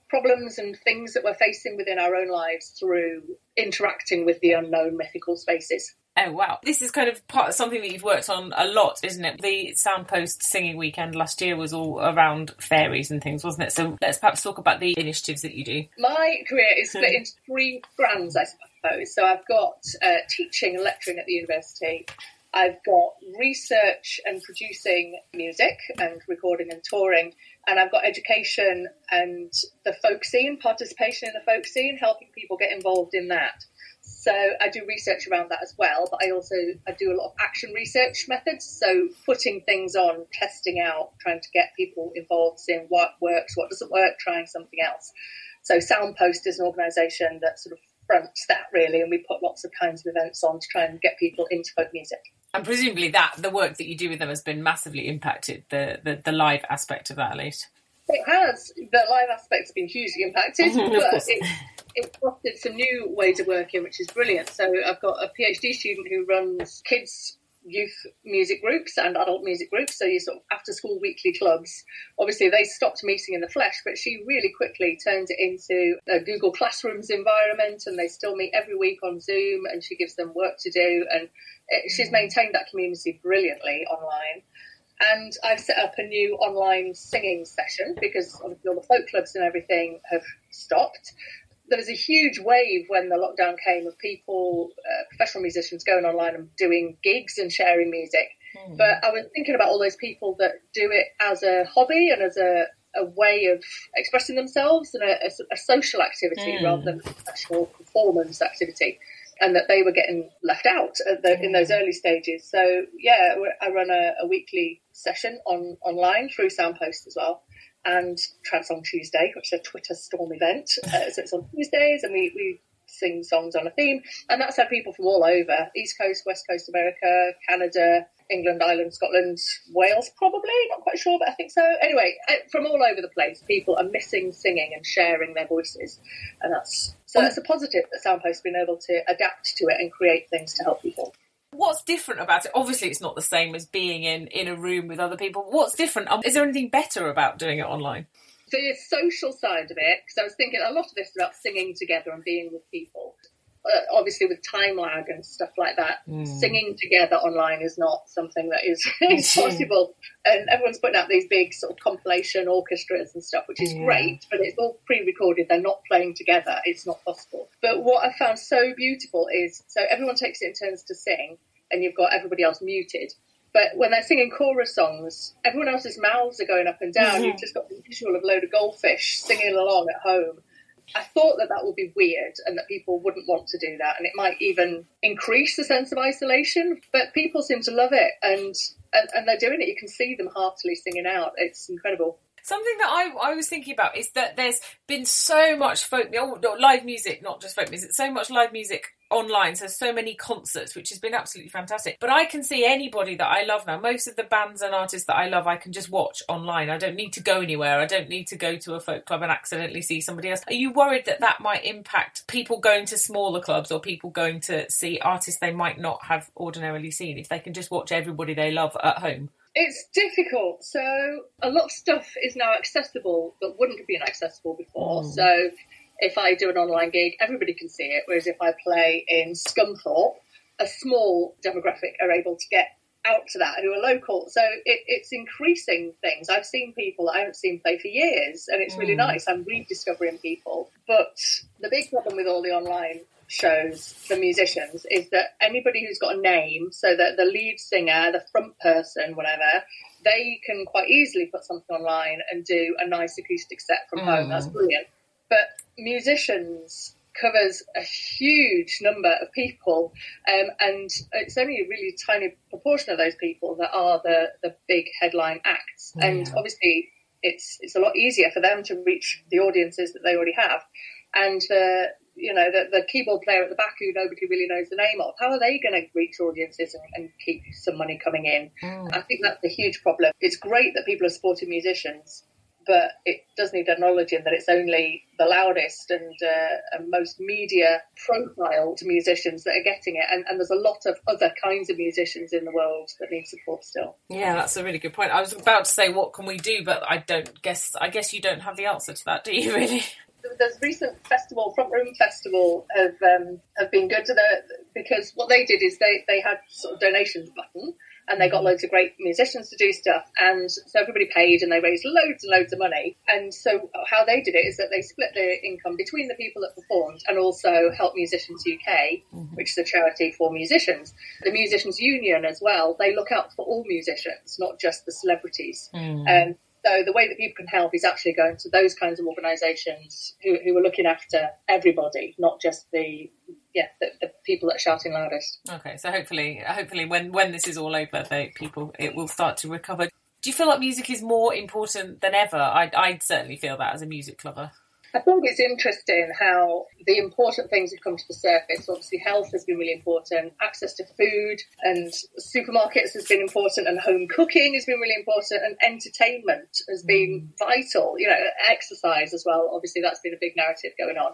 problems and things that we're facing within our own lives through interacting with the unknown mythical spaces. Oh wow, this is kind of part of something that you've worked on a lot, isn't it? The Soundpost singing weekend last year was all around fairies and things, wasn't it? So let's perhaps talk about the initiatives that you do. My career is split into three strands, I suppose. So I've got uh, teaching and lecturing at the university. I've got research and producing music and recording and touring. And I've got education and the folk scene, participation in the folk scene, helping people get involved in that. So I do research around that as well, but I also I do a lot of action research methods. So putting things on, testing out, trying to get people involved, seeing what works, what doesn't work, trying something else. So Soundpost is an organisation that sort of fronts that really, and we put lots of kinds of events on to try and get people into folk music. And presumably that the work that you do with them has been massively impacted, the, the, the live aspect of that at least. It has. The live aspect's been hugely impacted, <laughs> but it, it fostered some new ways of working, which is brilliant. So I've got a PhD student who runs kids youth music groups and adult music groups, so you sort of after school weekly clubs. Obviously, they stopped meeting in the flesh, but she really quickly turned it into a Google Classrooms environment, and they still meet every week on Zoom, and she gives them work to do, and it, she's maintained that community brilliantly online. And I've set up a new online singing session because obviously all the folk clubs and everything have stopped. There was a huge wave when the lockdown came of people, uh, professional musicians going online and doing gigs and sharing music. Mm. But I was thinking about all those people that do it as a hobby and as a, a way of expressing themselves and a, a, a social activity mm. rather than a professional performance activity and that they were getting left out the, in those early stages. So yeah, I run a, a, weekly session on online through Soundpost as well, and Trance on Tuesday, which is a Twitter storm event. Uh, so it's on Tuesdays, and we, we sing songs on a theme, and that's had people from all over East Coast, West Coast America, Canada, England, Ireland, Scotland, Wales, probably not quite sure, but I think so. Anyway, uh, from all over the place, people are missing singing and sharing their voices, and that's so it's a positive that Soundpost has been able to adapt to it and create things to help people. What's different about it? Obviously, it's not the same as being in in a room with other people. What's different? Um, is there anything better about doing it online? The social side of it, because I was thinking a lot of this about singing together and being with people uh, obviously with time lag and stuff like that, mm. singing together online is not something that is, <laughs> is possible. And everyone's putting out these big sort of compilation orchestras and stuff, which is yeah. great, but it's all pre-recorded. They're not playing together. It's not possible. But what I found so beautiful is so everyone takes it in turns to sing, and you've got everybody else muted. But when they're singing chorus songs, everyone else's mouths are going up and down. Mm-hmm. You've just got the visual of a load of goldfish singing along at home I thought that that would be weird and that people wouldn't want to do that, and it might even increase the sense of isolation. But people seem to love it, and and, and they're doing it. You can see them heartily singing out. It's incredible. Something that I, I was thinking about is that there's been so much folk live music, not just folk music, so much live music online. So so many concerts, which has been absolutely fantastic. But I can see anybody that I love now. Most of the bands and artists that I love, I can just watch online. I don't need to go anywhere. I don't need to go to a folk club and accidentally see somebody else. Are you worried that that might impact people going to smaller clubs or people going to see artists they might not have ordinarily seen if they can just watch everybody they love at home? It's difficult. So a lot of stuff is now accessible that wouldn't have been accessible before. Mm. So if I do an online gig, everybody can see it. Whereas if I play in Scunthorpe, a small demographic are able to get out to that who are local. So it, it's increasing things. I've seen people I haven't seen play for years, and it's really mm. nice. I'm rediscovering people. But the big problem with all the online shows for musicians is that anybody who's got a name, so that the lead singer, the front person, whatever, they can quite easily put something online and do a nice acoustic set from mm. home. That's mm. brilliant. But musicians covers a huge number of people, um, and it's only a really tiny proportion of those people that are the, the big headline acts. Yeah. And obviously, it's it's a lot easier for them to reach the audiences that they already have, and the you know the, the keyboard player at the back who nobody really knows the name of. How are they going to reach audiences and, and, keep some money coming in? Mm. I think that's a huge problem. It's great that people are supporting musicians but it does need acknowledging that it's only the loudest and, uh, and most media profiled musicians that are getting it, and, and, there's a lot of other kinds of musicians in the world that need support still. Yeah, that's a really good point. I was about to say what can we do, but I don't guess. I guess you don't have the answer to that, do you? Really? There's recent festival, Front Room Festival, have um, have been good to the because what they did is they they had sort of donations button and they got loads of great musicians to do stuff. And so everybody paid and they raised loads and loads of money. And so how they did it is that they split the income between the people that performed and also Help Musicians UK, mm-hmm. which is a charity for musicians. The Musicians Union as well, they look out for all musicians, not just the celebrities. Mm. Um, so the way that people can help is actually going to those kinds of organisations who, who are looking after everybody, not just the yeah the, the, people that are shouting loudest. Okay, so hopefully, hopefully when when this is all over, they people it will start to recover. Do you feel like music is more important than ever? I I certainly feel that as a music lover. I think it's interesting how the important things have come to the surface. Obviously, health has been really important, access to food and supermarkets has been important, and home cooking has been really important, and entertainment has been mm. vital. You know, exercise as well. Obviously, that's been a big narrative going on.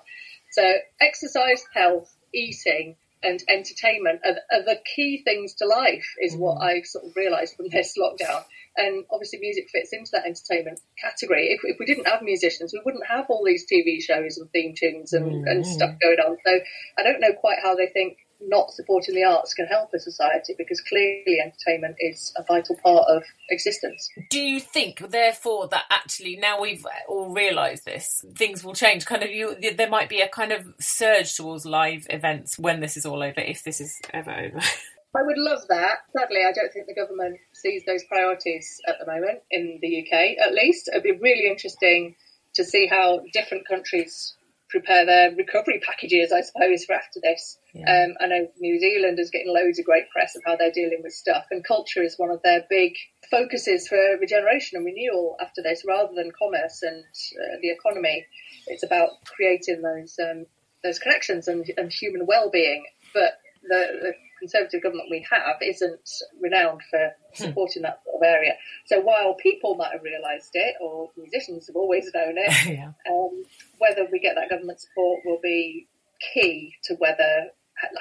So, exercise, health, eating, and entertainment are, are the key things to life, is mm. what I've sort of realised from this lockdown and obviously music fits into that entertainment category. If, if, we didn't have musicians, we wouldn't have all these TV shows and theme tunes and, mm-hmm. and stuff going on. So I don't know quite how they think not supporting the arts can help a society because clearly entertainment is a vital part of existence. Do you think, therefore, that actually now we've all realised this, things will change? Kind of, you there might be a kind of surge towards live events when this is all over, if this is ever over. <laughs> I would love that. Sadly, I don't think the government sees those priorities at the moment in the UK, at least. It'd be really interesting to see how different countries prepare their recovery packages, I suppose, for after this. Yeah. Um, I know New Zealand is getting loads of great press of how they're dealing with stuff, and culture is one of their big focuses for regeneration and renewal after this, rather than commerce and uh, the economy. It's about creating those um, those connections and, and human well-being. But the, the Conservative government we have isn't renowned for hmm. supporting that sort of area. So while people might have realised it, or musicians have always known it, <laughs> yeah. um, whether we get that government support will be key to whether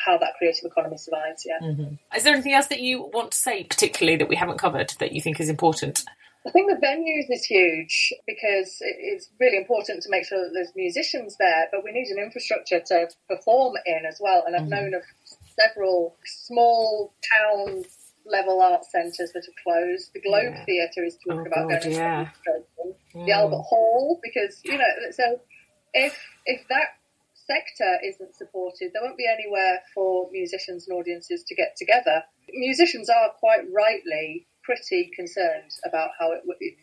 how that creative economy survives. Yeah. Mm-hmm. Is there anything else that you want to say, particularly that we haven't covered, that you think is important? I think the venues is huge because it's really important to make sure that there's musicians there, but we need an infrastructure to perform in as well. And I've mm-hmm. known of several small town level art centres that are closed. The Globe yeah. Theatre is talking oh, about God, going yeah. The mm. Albert Hall, because you know, so if if that sector isn't supported, there won't be anywhere for musicians and audiences to get together. Musicians are quite rightly pretty concerned about how it.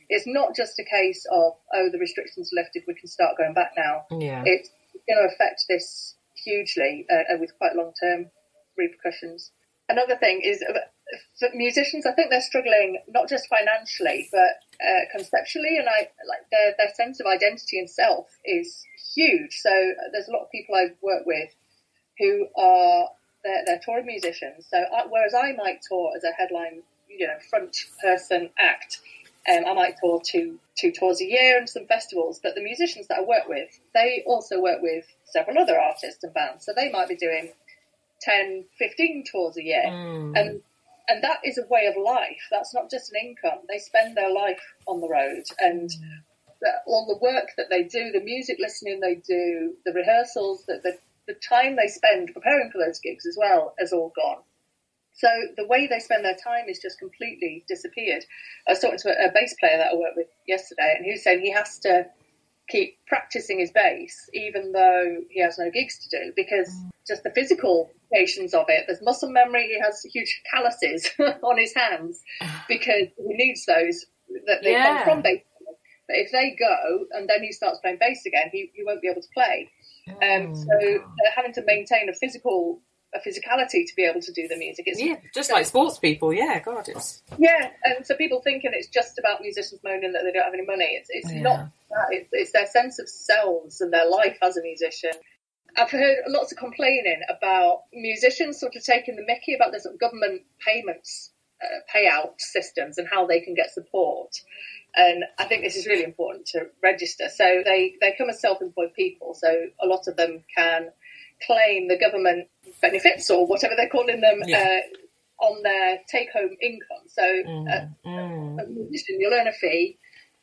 It's not just a case of oh, the restrictions lifted, we can start going back now. Yeah, it's going to affect this hugely uh, with quite long term repercussions. Another thing is uh, for musicians, I think they're struggling not just financially but uh, conceptually, and I like their their sense of identity and self is huge. So uh, there's a lot of people I've worked with who are they're, they're touring musicians. So I, whereas I might tour as a headline, you know, front person act, um, I might tour two two tours a year and some festivals. But the musicians that I work with, they also work with several other artists and bands. So they might be doing 10, 15 tours a year. Mm. And and that is a way of life. That's not just an income. They spend their life on the road and the, all the work that they do, the music listening they do, the rehearsals, the, the, the time they spend preparing for those gigs as well has all gone. So the way they spend their time is just completely disappeared. I was talking to a, a bass player that I worked with yesterday, and he was saying he has to keep practicing his bass even though he has no gigs to do because mm. just the physical implications of it. There's muscle memory. He has huge calluses <laughs> on his hands <sighs> because he needs those that they yeah. come from bass. But if they go and then he starts playing bass again, he, he won't be able to play. Um, oh, so having to maintain a physical a physicality to be able to do the music. It's yeah, just like sports people. Yeah, God, it's yeah. And so people thinking it's just about musicians moaning that they don't have any money. It's it's yeah. not that. It's, it's their sense of selves and their life as a musician. I've heard lots of complaining about musicians sort of taking the mickey about the sort of government payments, uh, payout systems and how they can get support. And I think this is really important to register. So they, they come as self-employed people. So a lot of them can claim the government benefits or whatever they're calling them yeah. uh, on their take-home income. So mm, uh, mm. musician, you'll earn a fee,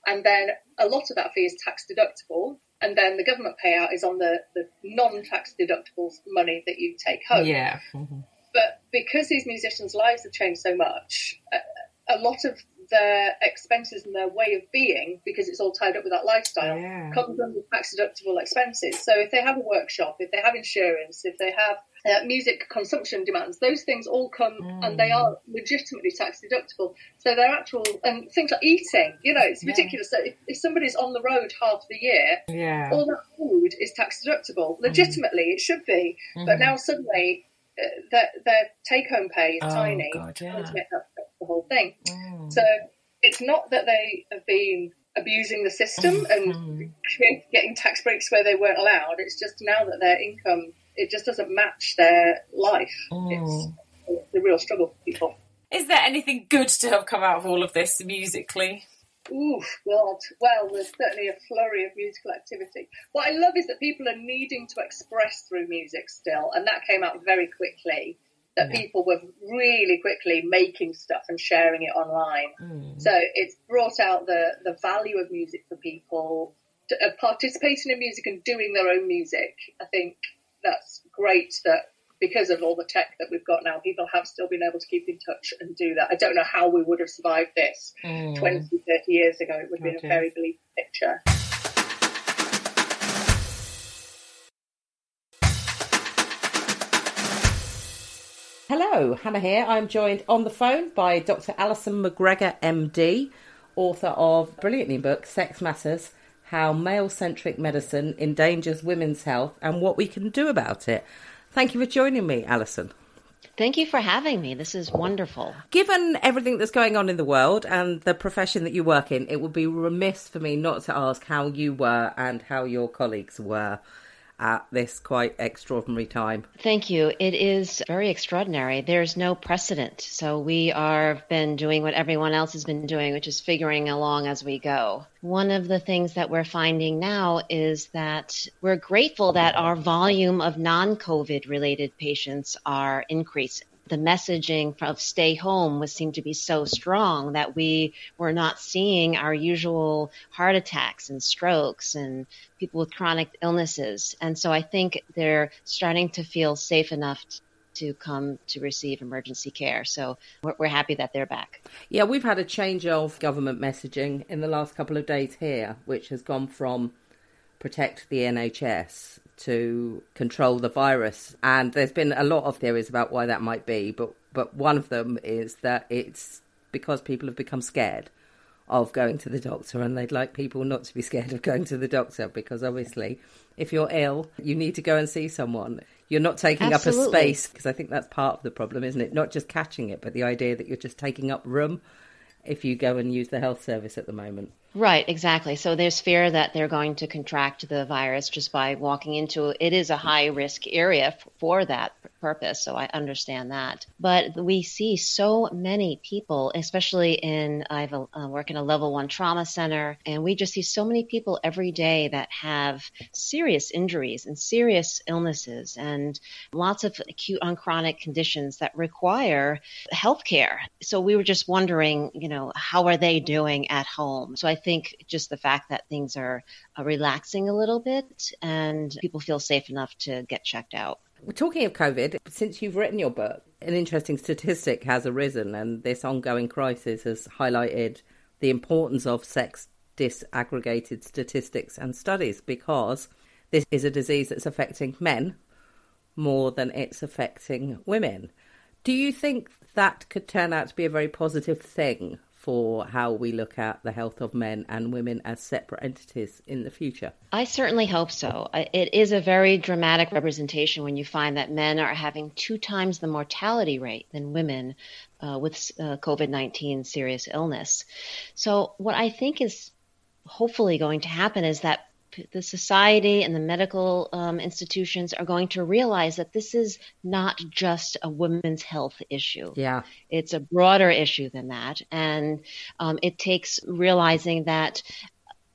and then a lot of that fee is tax deductible, and then the government payout is on the, the non-tax deductible money that you take home. Yeah. Mm-hmm. But because these musicians' lives have changed so much, a, a lot of their expenses and their way of being, because it's all tied up with that lifestyle, yeah. comes under tax deductible expenses. So if they have a workshop, if they have insurance, if they have uh, music consumption demands, those things all come mm. and they are legitimately tax deductible. So they're actual, and things like eating, you know, it's ridiculous. Yeah. So if, if, somebody's on the road half the year, yeah. all that food is tax deductible. Mm. Legitimately, mm. it should be. Mm. But now suddenly, uh, their, their take home pay is oh, tiny. God, yeah. To make that the whole thing. Mm. So it's not that they have been abusing the system and mm. getting tax breaks where they weren't allowed. It's just now that their income it just doesn't match their life. Mm. It's a real struggle for people. Is there anything good to have come out of all of this musically? Ooh, God. Well, there's certainly a flurry of musical activity. What I love is that people are needing to express through music still, and that came out very quickly. That yeah. people were really quickly making stuff and sharing it online. Mm. So it's brought out the, the value of music for people, to, uh, participating in music and doing their own music. I think that's great that because of all the tech that we've got now, people have still been able to keep in touch and do that. I don't know how we would have survived this mm. 20, 30 years ago. It would have been okay. a very bleak picture. Hello, Hannah here. I'm joined on the phone by Dr. Alyson McGregor, MD, author of brilliant new book, Sex Matters How Male Centric Medicine Endangers Women's Health and What We Can Do About It. Thank you for joining me, Alison. Thank you for having me. This is wonderful. Given everything that's going on in the world and the profession that you work in, it would be remiss for me not to ask how you were and how your colleagues were at this quite extraordinary time. Thank you. It is very extraordinary. There's no precedent. So we are been doing what everyone else has been doing, which is figuring along as we go. One of the things that we're finding now is that we're grateful that our volume of non-COVID related patients are increasing the messaging of stay home was seemed to be so strong that we were not seeing our usual heart attacks and strokes and people with chronic illnesses. And so I think they're starting to feel safe enough to come to receive emergency care. So we're, we're, happy that they're back. Yeah, we've had a change of government messaging in the last couple of days here, which has gone from protect the NHS to control the virus. And there's been a lot of theories about why that might be, but but one of them is that it's because people have become scared of going to the doctor and they'd like people not to be scared of going to the doctor because obviously if you're ill you need to go and see someone you're not taking Absolutely. up a space because i think that's part of the problem isn't it not just catching it but the idea that you're just taking up room if you go and use the health service at the moment Right, exactly. So there's fear that they're going to contract the virus just by walking into it. Is a high risk area for that purpose, so I understand that. But we see so many people, especially in I uh, work in a level one trauma center, and we just see so many people every day that have serious injuries and serious illnesses, and lots of acute on chronic conditions that require health care. So we were just wondering, you know, how are they doing at home? So I think just the fact that things are uh, relaxing a little bit and people feel safe enough to get checked out. We're talking of COVID, since you've written your book, an interesting statistic has arisen, and this ongoing crisis has highlighted the importance of sex disaggregated statistics and studies because this is a disease that's affecting men more than it's affecting women. Do you think that could turn out to be a very positive thing for how we look at the health of men and women as separate entities in the future? I certainly hope so. It is a very dramatic representation when you find that men are having two times the mortality rate than women uh, with uh, COVID 19 serious illness. So, what I think is hopefully going to happen is that the society and the medical um, institutions are going to realize that this is not just a women's health issue. Yeah. It's a broader issue than that. And um, it takes realizing that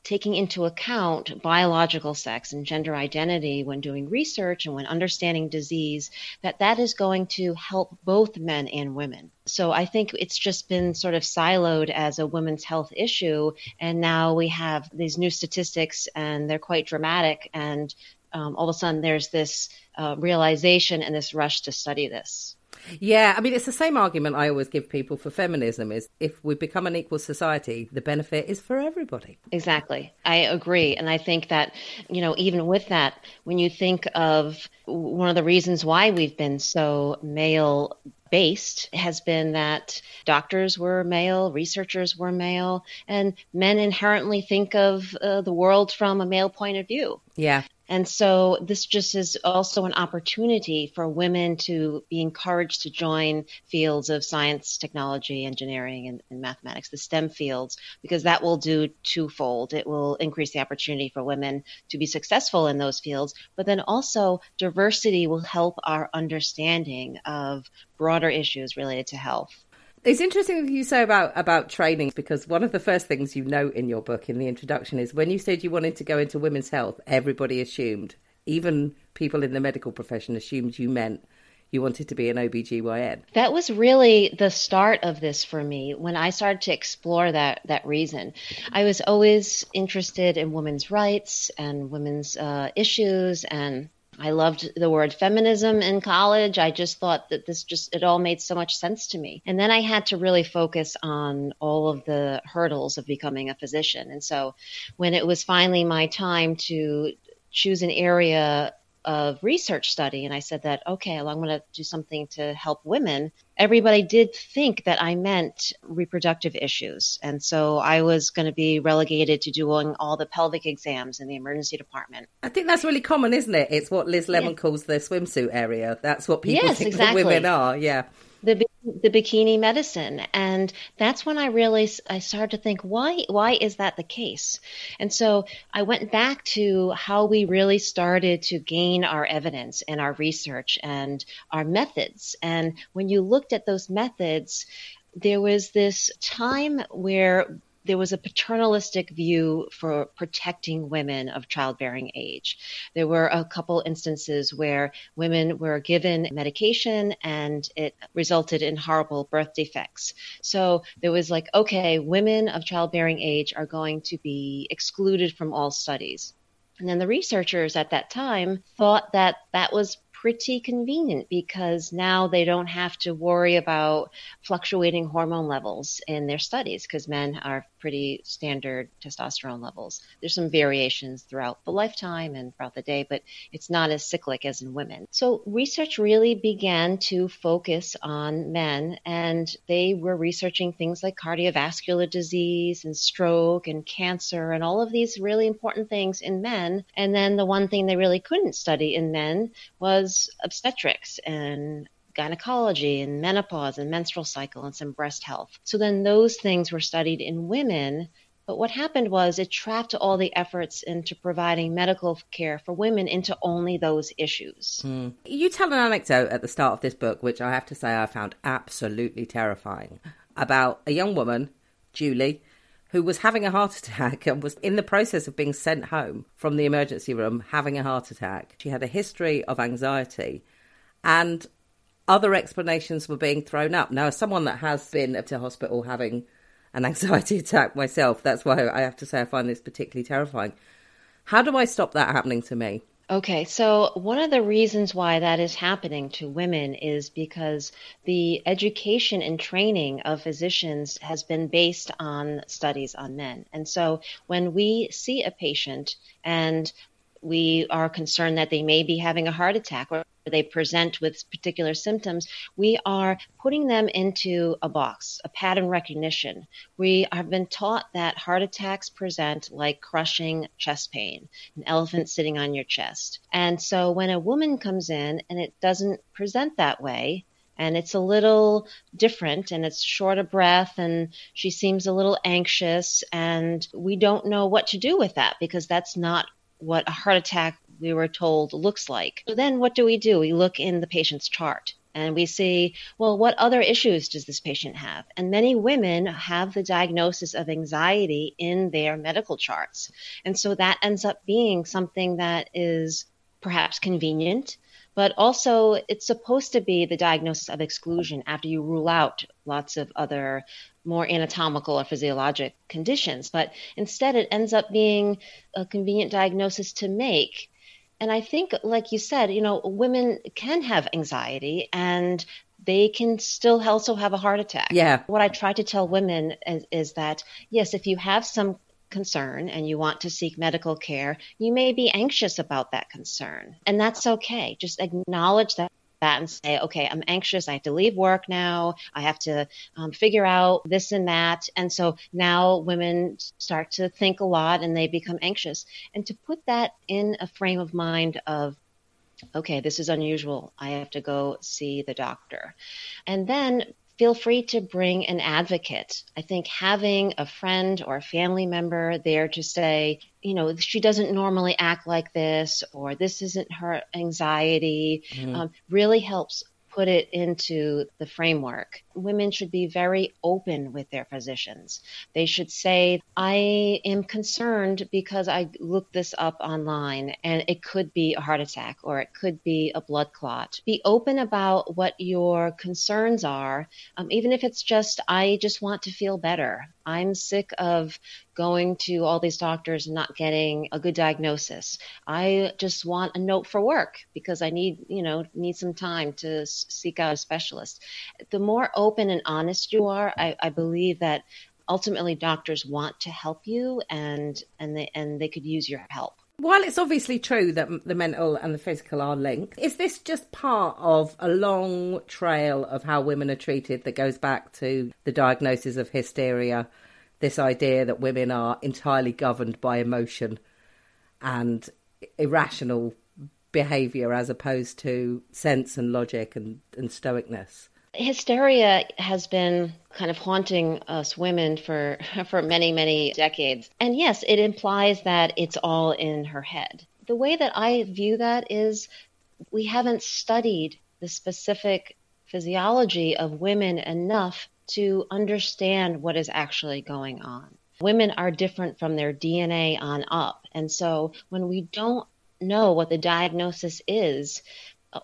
taking into account biological sex and gender identity when doing research and when understanding disease, that that is going to help both men and women. So I think it's just been sort of siloed as a women's health issue. And now we have these new statistics and they're quite dramatic. And um, all of a sudden there's this uh, realization and this rush to study this. Yeah, I mean, it's the same argument I always give people for feminism is if we become an equal society, the benefit is for everybody. Exactly. I agree. And I think that, you know, even with that, when you think of one of the reasons why we've been so male based has been that doctors were male, researchers were male, and men inherently think of uh, the world from a male point of view. Yeah. And so this just is also an opportunity for women to be encouraged to join fields of science, technology, engineering, and, and, mathematics, the STEM fields, because that will do twofold. It will increase the opportunity for women to be successful in those fields, but then also diversity will help our understanding of broader issues related to health. It's interesting you say about about training because one of the first things you note in your book in the introduction is when you said you wanted to go into women's health, everybody assumed, even people in the medical profession assumed you meant you wanted to be an OBGYN. That was really the start of this for me when I started to explore that that reason. I was always interested in women's rights and women's uh, issues and I loved the word feminism in college. I just thought that this just, it all made so much sense to me. And then I had to really focus on all of the hurdles of becoming a physician. And so when it was finally my time to choose an area of research study and I said that, okay, well, I'm going to do something to help women, everybody did think that I meant reproductive issues. And so I was going to be relegated to doing all the pelvic exams in the emergency department. I think that's really common, isn't it? It's what Liz Lemon yeah. calls the swimsuit area. That's what people yes, think exactly. women are. Yeah the the bikini medicine. And that's when i really i started to think why why is that the case? And so i went back to how we really started to gain our evidence and our research and our methods. And when you looked at those methods there was this time where there was a paternalistic view for protecting women of childbearing age. There were a couple instances where women were given medication and it resulted in horrible birth defects. So there was like, okay, women of childbearing age are going to be excluded from all studies. And then the researchers at that time thought that that was pretty convenient because now they don't have to worry about fluctuating hormone levels in their studies because men are pretty standard testosterone levels. There's some variations throughout the lifetime and throughout the day, but it's not as cyclic as in women. So research really began to focus on men and they were researching things like cardiovascular disease and stroke and cancer and all of these really important things in men. And then the one thing they really couldn't study in men was obstetrics and gynecology and menopause and menstrual cycle and some breast health. So then those things were studied in women. But what happened was it trapped all the efforts into providing medical care for women into only those issues. Mm. You tell an anecdote at the start of this book, which I have to say I found absolutely terrifying, about a young woman, Julie, who was having a heart attack and was in the process of being sent home from the emergency room having a heart attack. She had a history of anxiety. And other explanations were being thrown up. Now, as someone that has been to hospital having an anxiety <laughs> attack myself, that's why I have to say I find this particularly terrifying. How do I stop that happening to me? Okay, so one of the reasons why that is happening to women is because the education and training of physicians has been based on studies on men. And so when we see a patient and we are concerned that they may be having a heart attack or they present with particular symptoms, we are putting them into a box, a pattern recognition. We have been taught that heart attacks present like crushing chest pain, an elephant sitting on your chest. And so when a woman comes in and it doesn't present that way, and it's a little different and it's short of breath and she seems a little anxious and we don't know what to do with that because that's not what a heart attack we were told looks like. So then what do we do? We look in the patient's chart and we see, well, what other issues does this patient have? And many women have the diagnosis of anxiety in their medical charts. And so that ends up being something that is perhaps convenient, but also it's supposed to be the diagnosis of exclusion after you rule out lots of other more anatomical or physiologic conditions. But instead, it ends up being a convenient diagnosis to make. And I think, like you said, you know, women can have anxiety and they can still also have a heart attack. Yeah. What I try to tell women is, is that, yes, if you have some concern and you want to seek medical care, you may be anxious about that concern. And that's okay. Just acknowledge that that and say, okay, I'm anxious. I have to leave work now. I have to um, figure out this and that. And so now women start to think a lot and they become anxious. And to put that in a frame of mind of, okay, this is unusual. I have to go see the doctor. And then feel free to bring an advocate. I think having a friend or a family member there to say, you know, she doesn't normally act like this, or this isn't her anxiety, mm-hmm. um, really helps put it into the framework. Women should be very open with their physicians. They should say, I am concerned because I looked this up online and it could be a heart attack or it could be a blood clot. Be open about what your concerns are, um, even if it's just, I just want to feel better. I'm sick of going to all these doctors and not getting a good diagnosis. I just want a note for work because I need, you know, need some time to seek out a specialist. The more open and honest you are, I, I believe that ultimately doctors want to help you and and they and they could use your help. While it's obviously true that the mental and the physical are linked, is this just part of a long trail of how women are treated that goes back to the diagnosis of hysteria? This idea that women are entirely governed by emotion and irrational behaviour as opposed to sense and logic and, and stoicness? Hysteria has been kind of haunting us women for <laughs> for many many decades. And yes, it implies that it's all in her head. The way that I view that is we haven't studied the specific physiology of women enough to understand what is actually going on. Women are different from their DNA on up. And so when we don't know what the diagnosis is,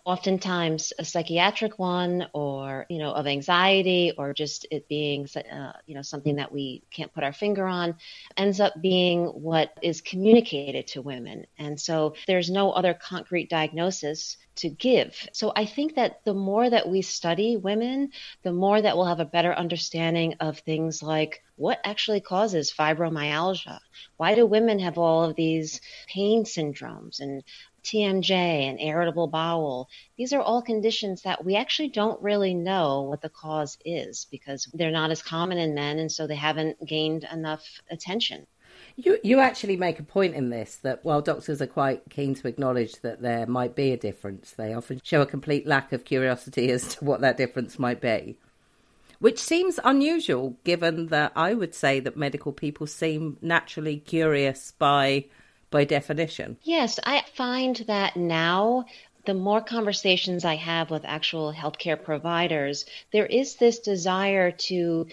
oftentimes a psychiatric one or you know of anxiety or just it being uh, you know something that we can't put our finger on ends up being what is communicated to women. And so there's no other concrete diagnosis to give. So i think that the more that we study women the more that we'll have a better understanding of things like what actually causes fibromyalgia. Why do women have all of these pain syndromes and TMJ and irritable bowel. These are all conditions that we actually don't really know what the cause is because they're not as common in men and so they haven't gained enough attention. You you actually make a point in this that while doctors are quite keen to acknowledge that there might be a difference, they often show a complete lack of curiosity <laughs> as to what that difference might be. Which seems unusual given that I would say that medical people seem naturally curious by by definition. Yes, I find that now the more conversations I have with actual healthcare providers, there is this desire to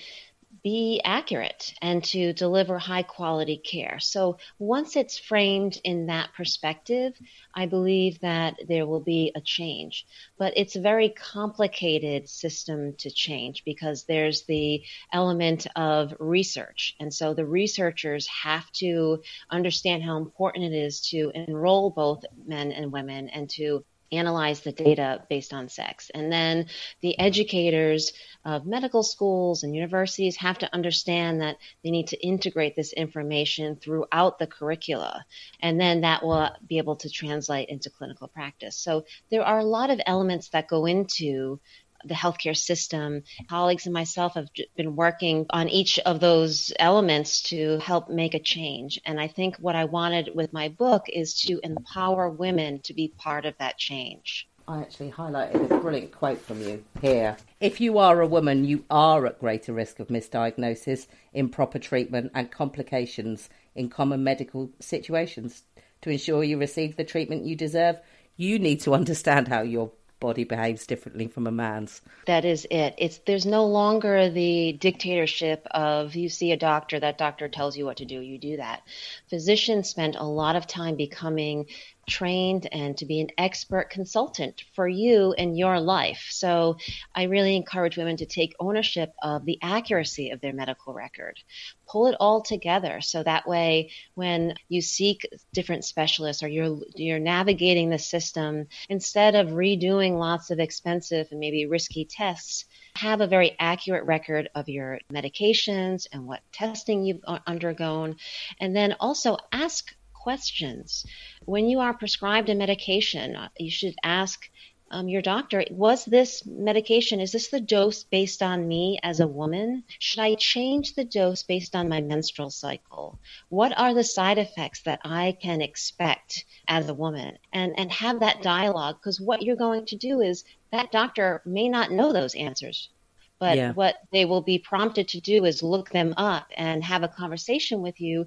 be accurate and to deliver high quality care. So once it's framed in that perspective, I believe that there will be a change. But it's a very complicated system to change because there's the element of research. And so the researchers have to understand how important it is to enroll both men and women and to analyze the data based on sex. And then the educators of medical schools and universities have to understand that they need to integrate this information throughout the curricula. And then that will be able to translate into clinical practice. So there are a lot of elements that go into the healthcare system. Colleagues and myself have been working on each of those elements to help make a change. And I think what I wanted with my book is to empower women to be part of that change. I actually highlighted a brilliant quote from you here. If you are a woman, you are at greater risk of misdiagnosis, improper treatment, and complications in common medical situations. To ensure you receive the treatment you deserve, you need to understand how your body behaves differently from a man's. That is it. It's there's no longer the dictatorship of you see a doctor, that doctor tells you what to do, you do that. Physicians spent a lot of time becoming trained and to be an expert consultant for you in your life. So I really encourage women to take ownership of the accuracy of their medical record. Pull it all together so that way when you seek different specialists or you're you're navigating the system instead of redoing lots of expensive and maybe risky tests have a very accurate record of your medications and what testing you've undergone and then also ask questions. When you are prescribed a medication, uh, you should ask um, your doctor, was this medication, is this the dose based on me as a woman? Should I change the dose based on my menstrual cycle? What are the side effects that I can expect as a woman? And, and have that dialogue because what you're going to do is that doctor may not know those answers. But yeah. what they will be prompted to do is look them up and have a conversation with you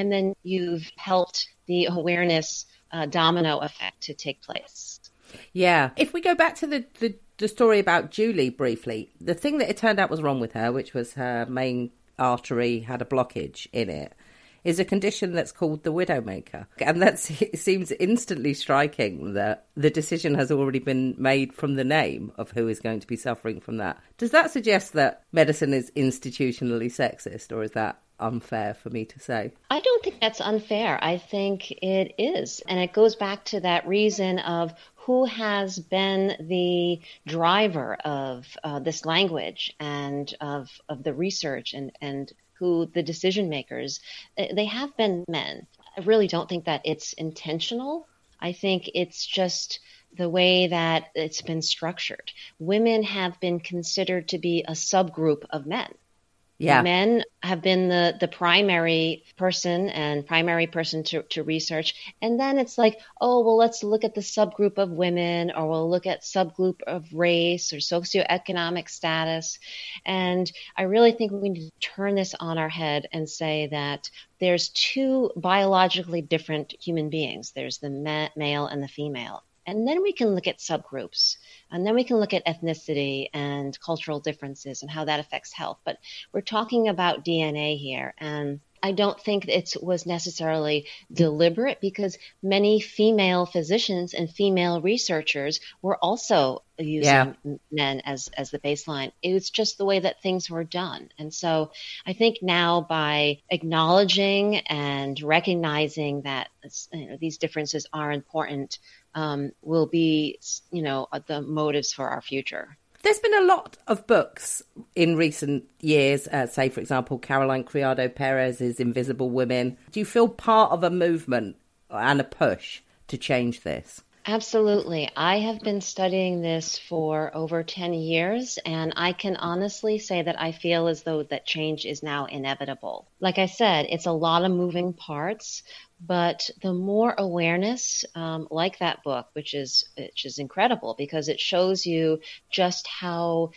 and then you've helped the awareness uh, domino effect to take place. Yeah. If we go back to the, the, the story about Julie briefly, the thing that it turned out was wrong with her, which was her main artery had a blockage in it. is a condition that's called the widowmaker. And that <laughs> seems instantly striking that the decision has already been made from the name of who is going to be suffering from that. Does that suggest that medicine is institutionally sexist, or is that unfair for me to say? I don't think that's unfair. I think it is. And it goes back to that reason of who has been the driver of uh, this language and of, of the research and, and who the decision makers, they have been men. I really don't think that it's intentional. I think it's just the way that it's been structured. Women have been considered to be a subgroup of men. Yeah. Men have been the, the primary person and primary person to, to research. And then it's like, oh, well, let's look at the subgroup of women or we'll look at subgroup of race or socioeconomic status. And I really think we need to turn this on our head and say that there's two biologically different human beings. There's the ma- male and the female. And then we can look at subgroups. And then we can look at ethnicity and cultural differences and how that affects health. But we're talking about DNA here. And I don't think it was necessarily deliberate because many female physicians and female researchers were also using yeah. men as as the baseline. It was just the way that things were done. And so I think now by acknowledging and recognizing that you know, these differences are important um, will be, you know, the motives for our future. There's been a lot of books in recent years, uh, say, for example, Caroline Criado Perez's Invisible Women. Do you feel part of a movement and a push to change this? Absolutely. I have been studying this for over 10 years, and I can honestly say that I feel as though that change is now inevitable. Like I said, it's a lot of moving parts, but the more awareness, um, like that book, which is which is incredible because it shows you just how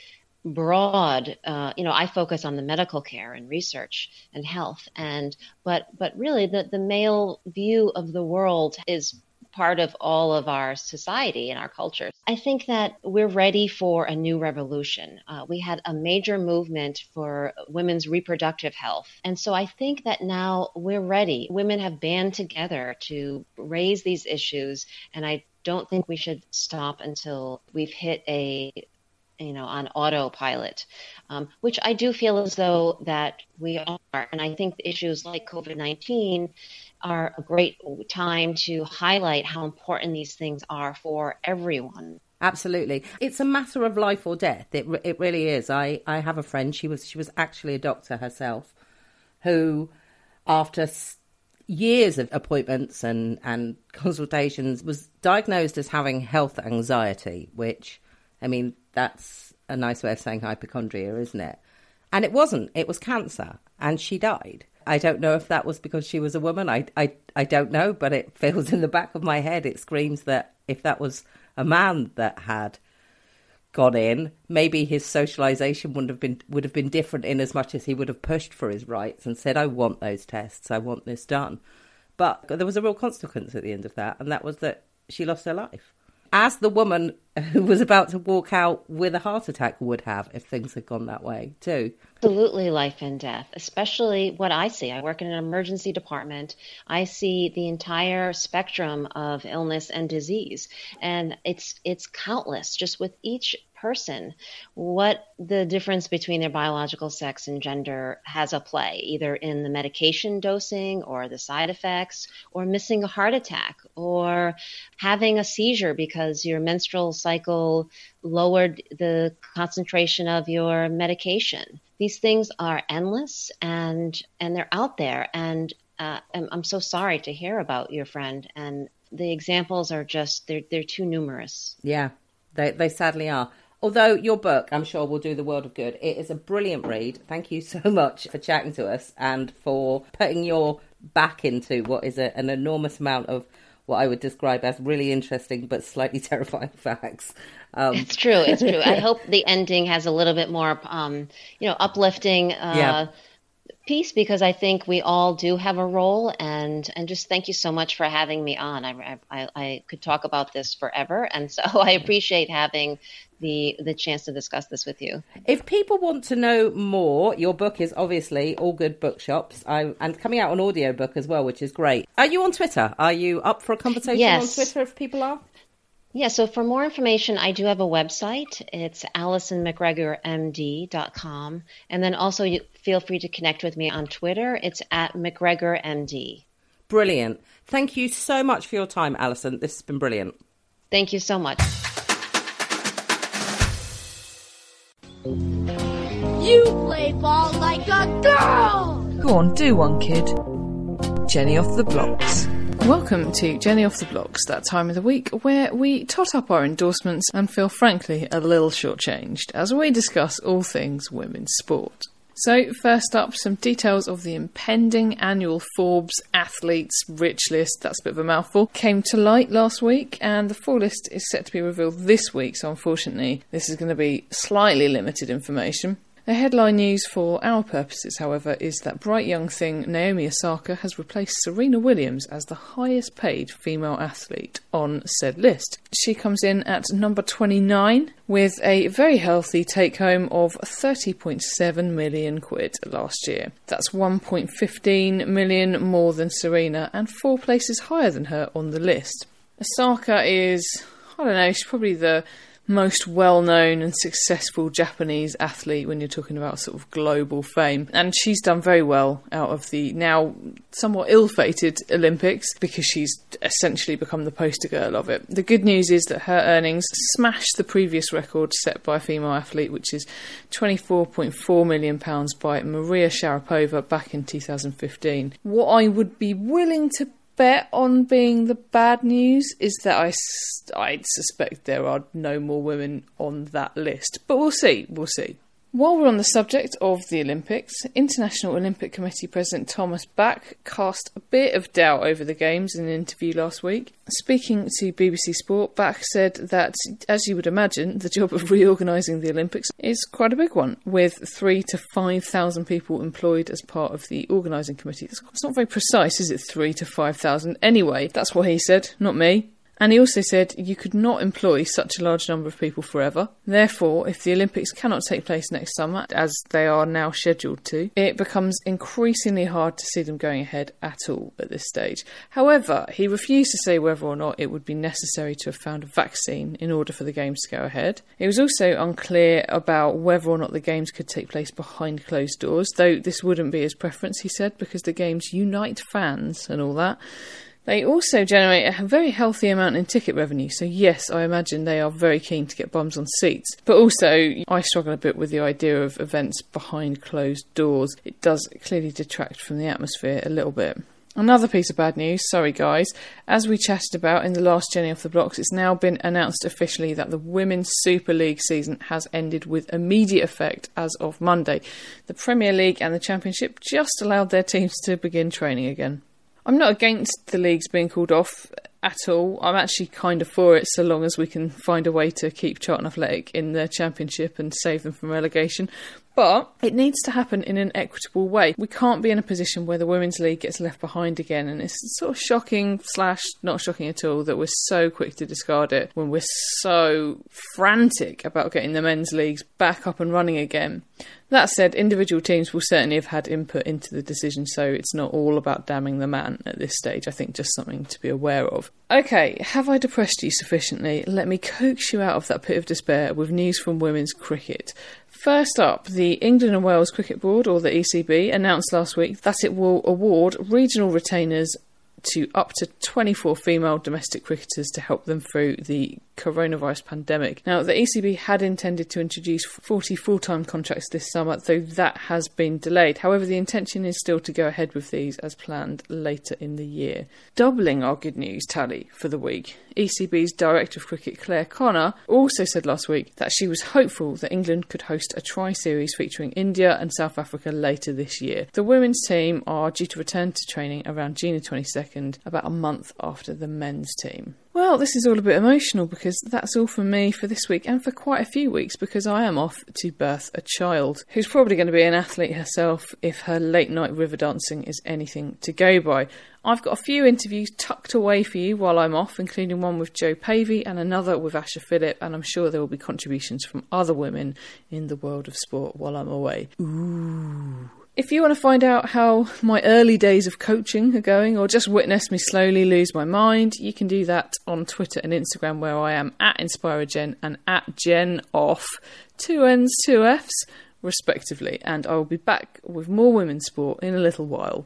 broad uh, you know i focus on the medical care and research and health. And but but really the the male view of the world is part of all of our society and our culture. I think that we're ready for a new revolution. Uh, we had a major movement for women's reproductive health. And so I think that now we're ready. Women have band together to raise these issues. And I don't think we should stop until we've hit a you know on autopilot um, which i do feel as though that we are and i think issues like covid-19 are a great time to highlight how important these things are for everyone. Absolutely, it's a matter of life or death. It it really is. I I have a friend. She was she was actually a doctor herself, who, after years of appointments and and consultations, was diagnosed as having health anxiety. Which, I mean, that's a nice way of saying hypochondria, isn't it? And it wasn't. It was cancer, and she died. I don't know if that was because she was a woman. I, I, I don't know, but it <laughs> feels in the back of my head. It screams that if that was a man that had gone in, maybe his socialization would have been would have been different in as much as he would have pushed for his rights and said, "I want those tests. I want this done." But there was a real consequence at the end of that, and that was that she lost her life as the woman <laughs> who was about to walk out with a heart attack would have if things had gone that way too. Absolutely life and death, especially what I see. I work in an emergency department. I see the entire spectrum of illness and disease and it's it's countless just with each person what the difference between their biological sex and gender has a play, either in the medication dosing or the side effects, or missing a heart attack, or having a seizure because your menstrual cycle lowered the concentration of your medication. These things are endless and and they're out there. And uh, I'm, I'm so sorry to hear about your friend and the examples are just they're they're too numerous. Yeah, they they sadly are. Although your book, I'm sure, will do the world of good. It is a brilliant read. Thank you <laughs> so much for chatting to us and for putting your back into what is a, an enormous amount of what I would describe as really interesting but slightly <laughs> terrifying facts. Um, it's true. It's true. I <laughs> hope the ending has a little bit more, um, you know, uplifting. Uh, yeah piece because I think we all do have a role, and and just thank you so much for having me on. I I, I could talk about this forever, and so I appreciate having the the chance to discuss this with you. If people want to know more, your book is obviously all good bookshops. I, and coming out on audiobook as well, which is great. Are you on Twitter? Are you up for a conversation yes. on Twitter if people are? Yeah, so for more information, I do have a website. It's AlysonMcGregorMD.com. And then also you feel free to connect with me on Twitter. It's at McGregorMD. Brilliant. Thank you so much for your time, Alyson. This has been brilliant. Thank you so much. You play ball like a girl! Go on, do one, kid. Jenny off the blocks. Welcome to Jenny Off the Blocks, that time of the week where we tot up our endorsements and feel frankly a little shortchanged as we discuss all things women's sport. So, first up, some details of the impending annual Forbes Athletes Rich List, that's a bit of a mouthful, came to light last week, and the full list is set to be revealed this week, so unfortunately, this is going to be slightly limited information. The headline news for our purposes, however, is that bright young thing Naomi Osaka has replaced Serena Williams as the highest paid female athlete on said list. She comes in at number 29 with a very healthy take home of 30.7 million quid last year. That's 1.15 million more than Serena and four places higher than her on the list. Osaka is, I don't know, she's probably the most well known and successful Japanese athlete when you're talking about sort of global fame. And she's done very well out of the now somewhat ill fated Olympics because she's essentially become the poster girl of it. The good news is that her earnings smashed the previous record set by a female athlete, which is £24.4 million by Maria Sharapova back in 2015. What I would be willing to bet on being the bad news is that I, I suspect there are no more women on that list. But we'll see, we'll see. While we're on the subject of the Olympics, International Olympic Committee President Thomas Bach cast a bit of doubt over the Games in an interview last week. Speaking to BBC Sport, Bach said that, as you would imagine, the job of reorganising the Olympics is quite a big one, with three to five thousand people employed as part of the organising committee. It's not very precise, is it? Three to five thousand. Anyway, that's what he said, not me. And he also said you could not employ such a large number of people forever. Therefore, if the Olympics cannot take place next summer, as they are now scheduled to, it becomes increasingly hard to see them going ahead at all at this stage. However, he refused to say whether or not it would be necessary to have found a vaccine in order for the Games to go ahead. It was also unclear about whether or not the Games could take place behind closed doors, though this wouldn't be his preference, he said, because the Games unite fans and all that. They also generate a very healthy amount in ticket revenue, so yes, I imagine they are very keen to get bums on seats. But also, I struggle a bit with the idea of events behind closed doors. It does clearly detract from the atmosphere a little bit. Another piece of bad news, sorry guys. As we chatted about in the last Jenny off the blocks, it's now been announced officially that the Women's Super League season has ended with immediate effect as of Monday. The Premier League and the Championship just allowed their teams to begin training again. I'm not against the leagues being called off at all. I'm actually kind of for it so long as we can find a way to keep Charlton Athletic in the championship and save them from relegation. But it needs to happen in an equitable way. We can't be in a position where the Women's League gets left behind again, and it's sort of shocking slash not shocking at all that we're so quick to discard it when we're so frantic about getting the men's leagues back up and running again. That said, individual teams will certainly have had input into the decision, so it's not all about damning the man at this stage. I think just something to be aware of. Okay, have I depressed you sufficiently? Let me coax you out of that pit of despair with news from women's cricket. First up, the England and Wales Cricket Board, or the ECB, announced last week that it will award regional retainers to up to 24 female domestic cricketers to help them through the coronavirus pandemic. Now, the ECB had intended to introduce 40 full time contracts this summer, though that has been delayed. However, the intention is still to go ahead with these as planned later in the year. Doubling our good news tally for the week, ECB's Director of Cricket Clare Connor also said last week that she was hopeful that England could host a tri series featuring India and South Africa later this year. The women's team are due to return to training around June 22nd, about a month after the men's team. Well, this is all a bit emotional because that's all from me for this week and for quite a few weeks because I am off to birth a child who's probably going to be an athlete herself if her late night river dancing is anything to go by. I've got a few interviews tucked away for you while I'm off, including one with Jo Pavey and another with Asha Philip, and I'm sure there will be contributions from other women in the world of sport while I'm away. Ooh. If you want to find out how my early days of coaching are going, or just witness me slowly lose my mind, you can do that on Twitter and Instagram, where I am at InspiraGen and at Gen Off, two N's, two F's, respectively. And I will be back with more women's sport in a little while.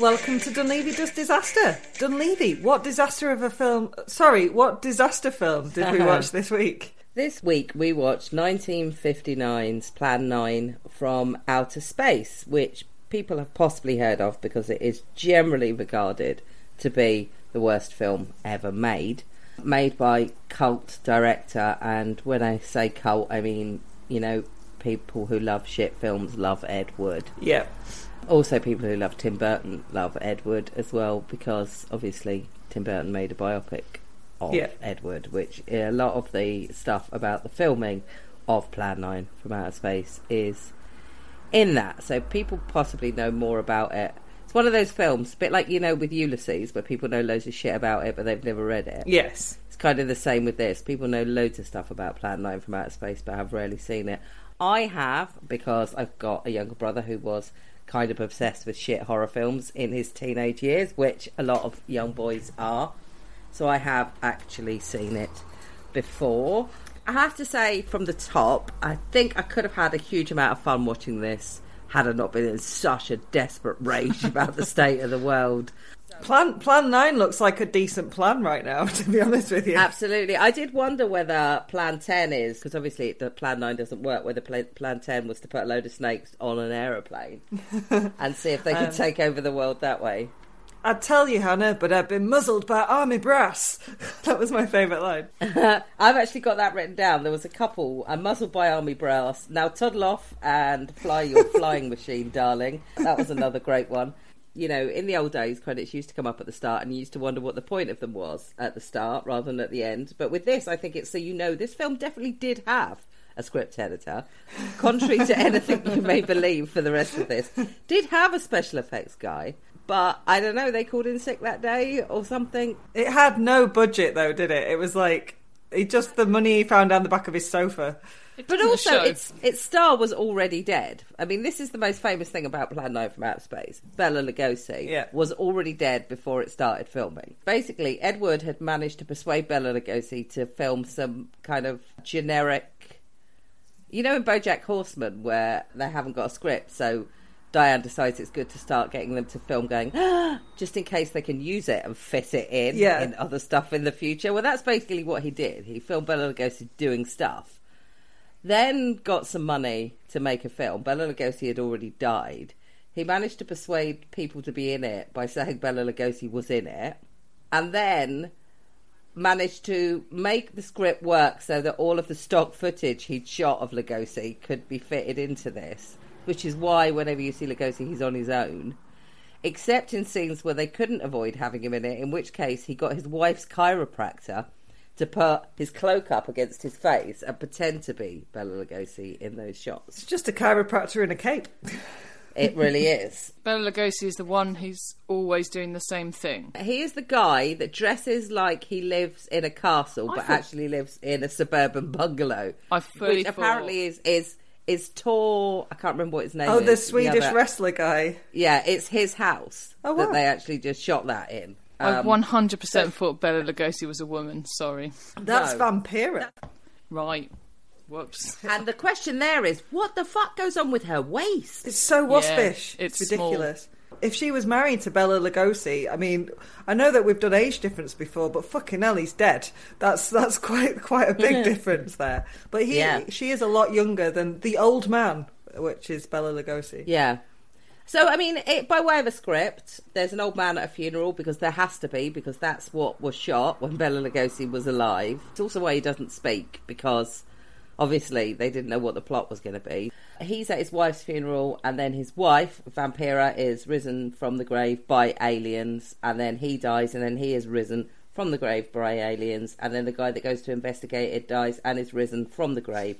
Welcome to Dunleavy Does Disaster. Dunleavy, what disaster of a film? Sorry, what disaster film did we watch uh-huh. this week? This week we watched 1959's Plan 9 from Outer Space, which people have possibly heard of because it is generally regarded to be the worst film ever made. Made by cult director, and when I say cult, I mean, you know, people who love shit films love Ed Wood. Yeah. Also, people who love Tim Burton love Edward as well because obviously Tim Burton made a biopic of Yeah. Ed Wood, which a lot of the stuff about the filming of Plan 9 from Outer Space is in that. So people possibly know more about it. It's one of those films, a bit like, you know, with Ulysses, where people know loads of shit about it, but they've never read it. Yes. It's kind of the same with this. People know loads of stuff about Plan 9 from Outer Space, but have rarely seen it. I have, because I've got a younger brother who was kind of obsessed with shit horror films in his teenage years, which a lot of young boys are. So I have actually seen it before. I have to say, from the top, I think I could have had a huge amount of fun watching this had I not been in such a desperate rage <laughs> about the state of the world. Plan Plan Nine looks like a decent plan right now. <laughs> To be honest with you, Absolutely. I did wonder whether Plan 10 is, because obviously the Plan 9 doesn't work, whether Plan, plan 10 was to put a load of snakes on an aeroplane <laughs> and see if they could Um, take over the world that way. I'd tell you, Hannah, but I've been muzzled by army brass. <laughs> that was my favourite line. I've actually got that written down. There was a couple, I'm muzzled by army brass. Now toddle off and fly your flying machine, darling. That was another great one. You know, in the old days, credits used to come up at the start, and you used to wonder what the point of them was at the start rather than at the end. But with this, I think it's so you know this film definitely did have a script editor, contrary to <laughs> anything you may believe for the rest of this. Did have a special effects guy, but I don't know, they called in sick that day or something. It had no budget though, did it? It was like he just the money he found down the back of his sofa. But also, show. its its star was already dead. I mean, this is the most famous thing about Plan 9 from Outer Space. Bela Lugosi Yeah. was already dead before it started filming. Basically, Edward had managed to persuade Bela Lugosi to film some kind of generic. You know, in BoJack Horseman, where they haven't got a script, so Diane decides it's good to start getting them to film, going ah, just in case they can use it and fit it in Yeah. in other stuff in the future. Well, that's basically what he did. He filmed Bela Lugosi doing stuff then got some money to make a film. Bela Lugosi had already died. He managed to persuade people to be in it by saying Bela Lugosi was in it, and then managed to make the script work so that all of the stock footage he'd shot of Lugosi could be fitted into this. Which is why whenever you see Lugosi, he's on his own. Except in scenes where they couldn't avoid having him in it, in which case he got his wife's chiropractor to put his cloak up against his face and pretend to be Bela Lugosi in those shots. It's just a chiropractor in a cape. <laughs> It really is. Bela Lugosi is the one who's always doing the same thing. He is the guy that dresses like he lives in a castle, I but thought- actually lives in a suburban bungalow. I fully which thought- apparently is is is Tor. I can't remember what his name Oh, is. the Swedish other- wrestler guy. Yeah, it's his house Oh, that they actually just shot that in. I Um, 100% thought Bela Lugosi was a woman. Sorry. That's No. Vampira. Right. Whoops. and the question there is, what the fuck goes on with her waist? It's so waspish. Yeah, it's it's small. ridiculous. If she was married to Bela Lugosi, I mean, I know that we've done age difference before, but fucking hell, he's dead. That's that's quite quite a big <laughs> difference there. But he, Yeah. she is a lot younger than the old man, which is Bela Lugosi. Yeah. So, I mean, it, by way of a script, there's an old man at a funeral because there has to be, because that's what was shot when Bela Lugosi was alive. It's also why he doesn't speak because Obviously, they didn't know what the plot was going to be. He's at his wife's funeral, and then his wife, Vampira, is risen from the grave by aliens, and then he dies, and then he is risen from the grave by aliens, and then the guy that goes to investigate it dies and is risen from the grave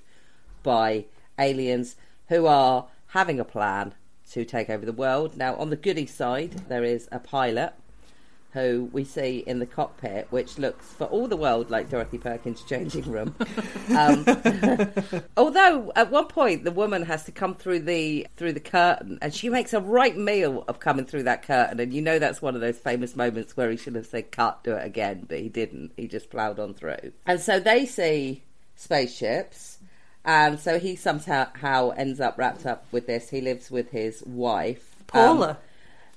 by aliens who are having a plan to take over the world. Now, on the goody side, there is a pilot who we see in the cockpit, which looks for all the world like Dorothy Perkins' changing room. <laughs> um, <laughs> although at one point the woman has to come through the through the curtain, and she makes a right meal of coming through that curtain, and you know that's one of those famous moments where he should have said "cut, do it again," but he didn't. He just ploughed on through, and so they see spaceships. And so he somehow ends up wrapped up with this. He lives with his wife, Paula. Um,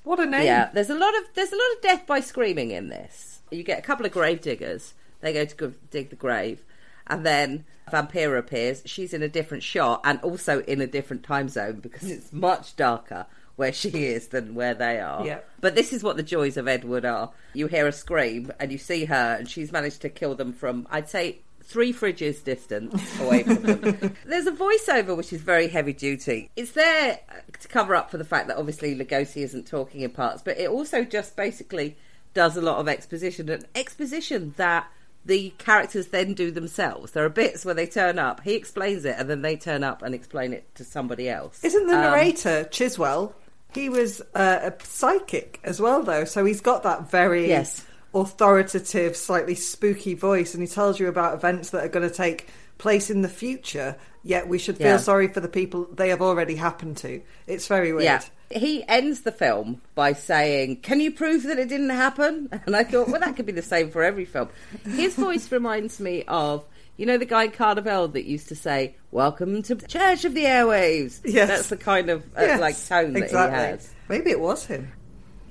what a name! yeah, there's a lot of there's a lot of death by screaming in this. You get a couple of grave diggers. They go to go dig the grave, and then Vampira appears. She's in a different shot and also in a different time zone because it's much darker where she is than where they are. Yeah. But this is what the joys of Edward are. You hear a scream and you see her, and she's managed to kill them from I'd say three fridges distance away from them. <laughs> There's a voiceover which is very heavy duty. It's there to cover up for the fact that obviously Lugosi isn't talking in parts, but it also just basically does a lot of exposition and exposition that the characters then do themselves. There are bits where they turn up, he explains it, and then they turn up and explain it to somebody else. Isn't the Um, narrator Criswell? He was uh, a psychic as well, though, so he's got that very Yes. Authoritative, slightly spooky voice, and he tells you about events that are going to take place in the future. Yet we should feel Yeah. sorry for the people they have already happened to. It's very weird. Yeah. He ends the film by saying, Can you prove that it didn't happen? <laughs> And I thought, well, that could be the same for every film. His voice reminds me of, you know, the guy Carnival that used to say, Welcome to Church of the Airwaves. Yes. That's the kind of uh, Yes, like tone that exactly. he has. Maybe it was him.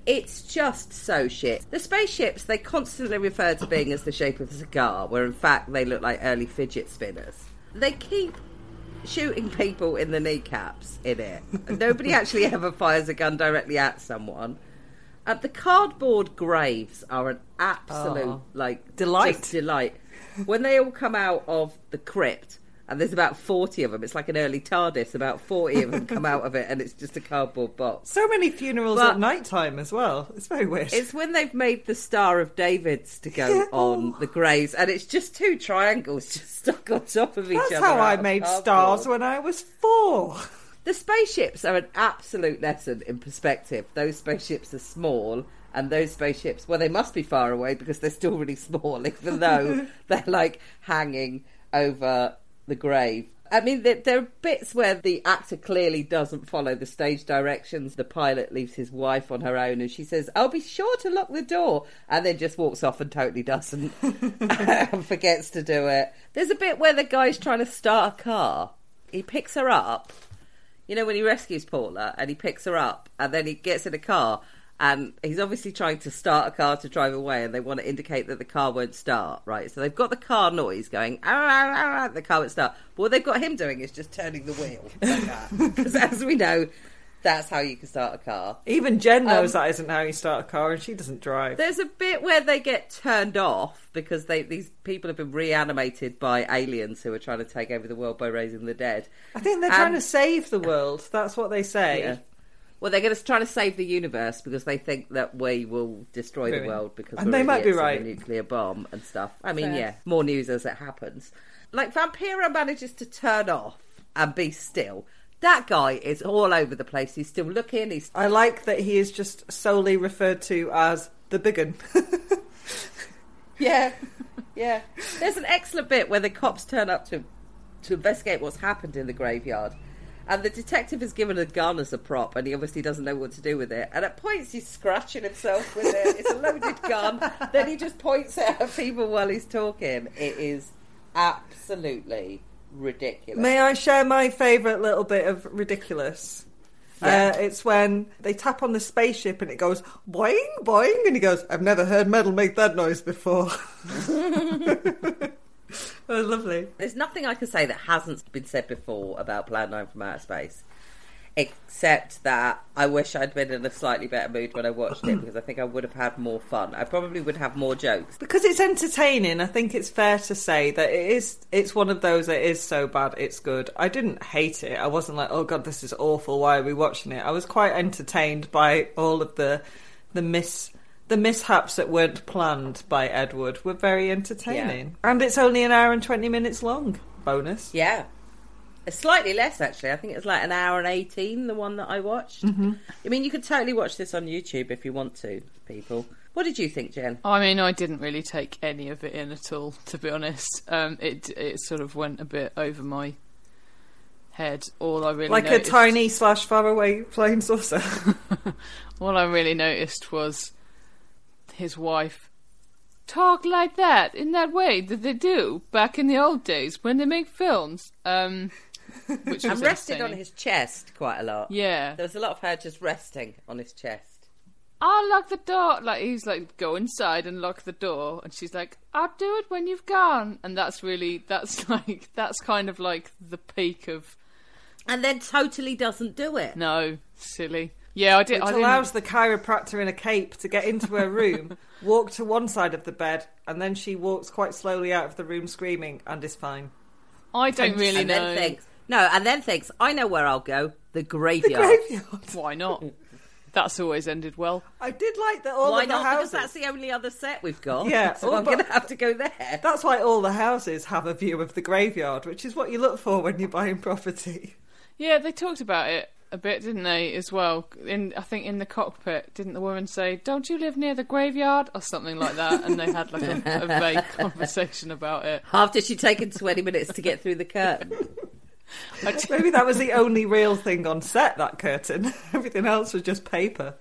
It's just so shit. The spaceships, they constantly refer to being as the shape of a cigar, where in fact they look like early fidget spinners. They keep shooting people in the kneecaps in it. Nobody <laughs> actually ever fires a gun directly at someone. Uh, the cardboard graves are an absolute Oh. like Delight. delight. When they all come out of the crypt, and there's about forty of them. It's like an early TARDIS. About forty of them come out of it, and it's just a cardboard box. So many funerals But- at night time as well. It's very weird. It's when they've made the Star of David's to go on oh. the graves, and it's just two triangles just <laughs> stuck on top of each That's other. That's how I made cardboard. stars when I was four. The spaceships are an absolute lesson in perspective. Those spaceships are small, and those spaceships, well, they must be far away because they're still really <laughs> small, even though <laughs> they're like hanging over the grave. I mean, there, there are bits where the actor clearly doesn't follow the stage directions. The pilot leaves his wife on her own, and she says, "I'll be sure to lock the door," and then just walks off and totally doesn't, and <laughs> <laughs> forgets to do it. There's a bit where the guy's trying to start a car. He picks her up, you know, when he rescues Paula and he picks her up and then he gets in a car and he's obviously trying to start a car to drive away and they want to indicate that the car won't start, right? So they've got the car noise going, "Ah, ah, ah, ah," the car won't start. But what they've got him doing is just turning the wheel <laughs> like that. Because as we know, that's how you can start a car. Even Jen knows Um, that isn't how you start a car, and she doesn't drive. There's a bit where they get turned off because they these people have been reanimated by aliens who are trying to take over the world by raising the dead. I think they're trying to save the world. That's what they say. Yeah. Well, they're going to try to save the universe because they think that we will destroy the world because And we're they might be right. a nuclear bomb and stuff. I mean, Fair. yeah, more news as it happens. Like Vampira manages to turn off and be still. That guy is all over the place. He's still looking. He's I like that he is just solely referred to as the big un. <laughs> Yeah, yeah. There's an excellent bit where the cops turn up to to investigate what's happened in the graveyard, and the detective is given a gun as a prop, and he obviously doesn't know what to do with it. And at points, he's scratching himself with it. It's a loaded gun. Then he just points it at people while he's talking. It is absolutely ridiculous. May I share my favourite little bit of ridiculous? Yeah. Uh, it's when they tap on the spaceship and it goes boing boing, and he goes, "I've never heard metal make that noise before." <laughs> <laughs> oh, lovely. There's nothing I can say that hasn't been said before about Plan 9 from Outer Space. except that I wish I'd been in a slightly better mood when I watched it because I think I would have had more fun. I probably would have more jokes. Because it's entertaining, I think it's fair to say that it is. It's one of those that is so bad it's good. I didn't hate it. I wasn't like, oh god, this is awful. Why are we watching it? I was quite entertained by all of the the miss the mishaps that weren't planned by Edward were very entertaining. And it's only an hour and twenty minutes long. Bonus. Yeah. It's slightly less actually. I think it's like an hour and eighteen. The one that I watched. Mhm. I mean, you could totally watch this on YouTube if you want to, people. What did you think, Jen? I mean, I didn't really take any of it in at all, to be honest. Um, it it sort of went a bit over my head. All I really like noticed, a tiny slash faraway flying saucer. <laughs> all I really noticed was his wife talk like that in that way that they do back in the old days when they make films. Um, <laughs> which and rested on his chest quite a lot. Yeah. There was a lot of her just resting on his chest. I'll lock the door. Like he's like, go inside and lock the door, and she's like, I'll do it when you've gone. And that's really, that's <laughs> like, that's kind of like the peak of. And then totally doesn't do it. No, silly. Yeah, I did. Which I didn't- allows the chiropractor in a cape to get into her room, <laughs> walk to one side of the bed, and then she walks quite slowly out of the room screaming and is fine. I don't really and know. Then thinks, no, and then thinks, I know where I'll go. The graveyard. The graveyard. <laughs> Why not? That's always ended well. I did like that all Why of the not? houses. Because that's the only other set we've got. Yeah, <laughs> so all I'm going to have to go there. That's why all the houses have a view of the graveyard, which is what you look for when you're buying property. Yeah, they talked about it a bit, didn't they? As well, in I think in the cockpit, didn't the woman say, "Don't you live near the graveyard?" or something like that? And they had like a, a <laughs> vague conversation about it. After she'd taken 20 minutes to get through the curtain. <laughs> Maybe that was the only real thing on set. That curtain, <laughs> everything else was just paper.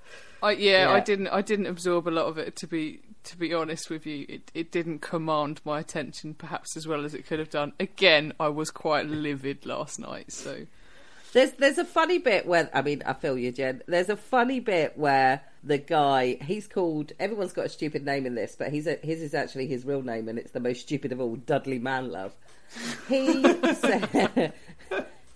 I, yeah, I didn't. I didn't absorb a lot of it. To be to be honest with you, it it didn't command my attention perhaps as well as it could have done. Again, I was quite livid last night. So There's there's a funny bit where I mean I feel you, Jen. There's a funny bit where the guy he's called. Everyone's got a stupid name in this, but he's a, his is actually his real name, and it's the most stupid of all. Dudley Manlove. He <laughs> sa-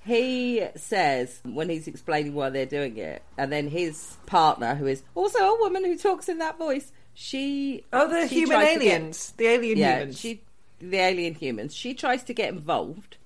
he says when he's explaining why they're doing it, and then his partner, who is also a woman who talks in that voice, she Oh, the she human to get- aliens, the alien yeah, humans. she the alien humans. She tries to get involved,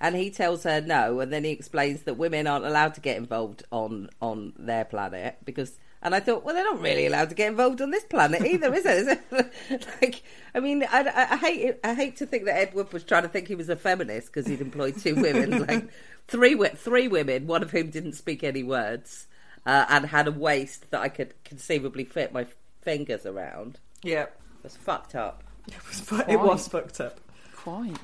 and he tells her no, and then he explains that women aren't allowed to get involved on on their planet because. And I thought, well, they're not really allowed to get involved on this planet either, is it? Is it? <laughs> like, I mean, I, I, I hate it, I hate to think that Edward was trying to think he was a feminist because he'd employed two women, <laughs> like three three women, one of whom didn't speak any words, uh, and had a waist that I could conceivably fit my fingers around. Yeah, it was fucked up. <laughs> it was fucked up. Quite.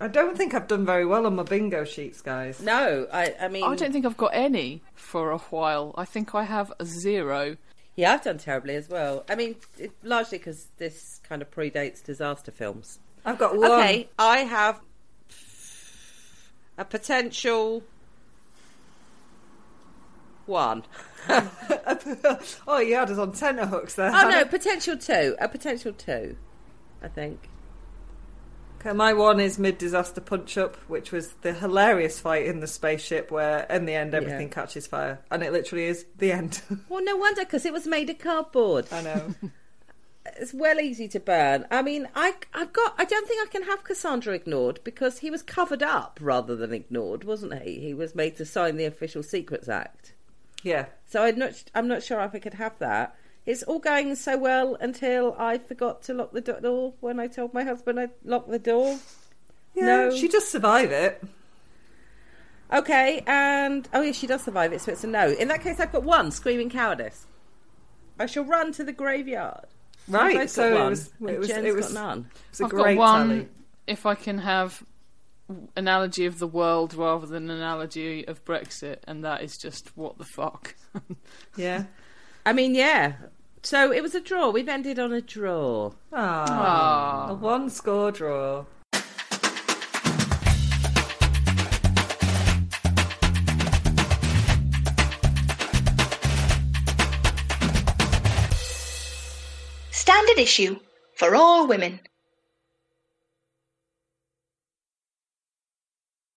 I don't think I've done very well on my bingo sheets, guys. No, I, I mean, I don't think I've got any for a while. I think I have a zero. Yeah, I've done terribly as well. I mean, it, largely because this kind of predates disaster films. I've got one. Okay, I have a potential one. <laughs> oh, you had us on tenterhooks there. Oh no, potential two. A potential two, I think. Okay, my one is mid disaster punch up, which was the hilarious fight in the spaceship where, in the end, everything Yeah. catches fire, and it literally is the end. <laughs> Well, no wonder because it was made of cardboard. I know. <laughs> It's well easy to burn. I mean, I, I've got. I don't think I can have Cassandra ignored because he was covered up rather than ignored, wasn't he? He was made to sign the Official Secrets Act. Yeah. So I'm not. I'm not sure if I could have that. It's all going so well until I forgot to lock the door when I told my husband I'd lock the door. Yeah, no, she does survive it. Okay, and oh yeah, she does survive it, so it's a no. In that case, I've got one screaming cowardice. I shall run to the graveyard. Right, I've so got it was- and it was- it was- got none. It's a I've great got one. tally. If I can have analogy of the world rather than analogy of Brexit, and that is just what the fuck. <laughs> Yeah. I mean, yeah. So it was a draw. We've ended on a draw. Ah, a one score draw. Standard issue for all women.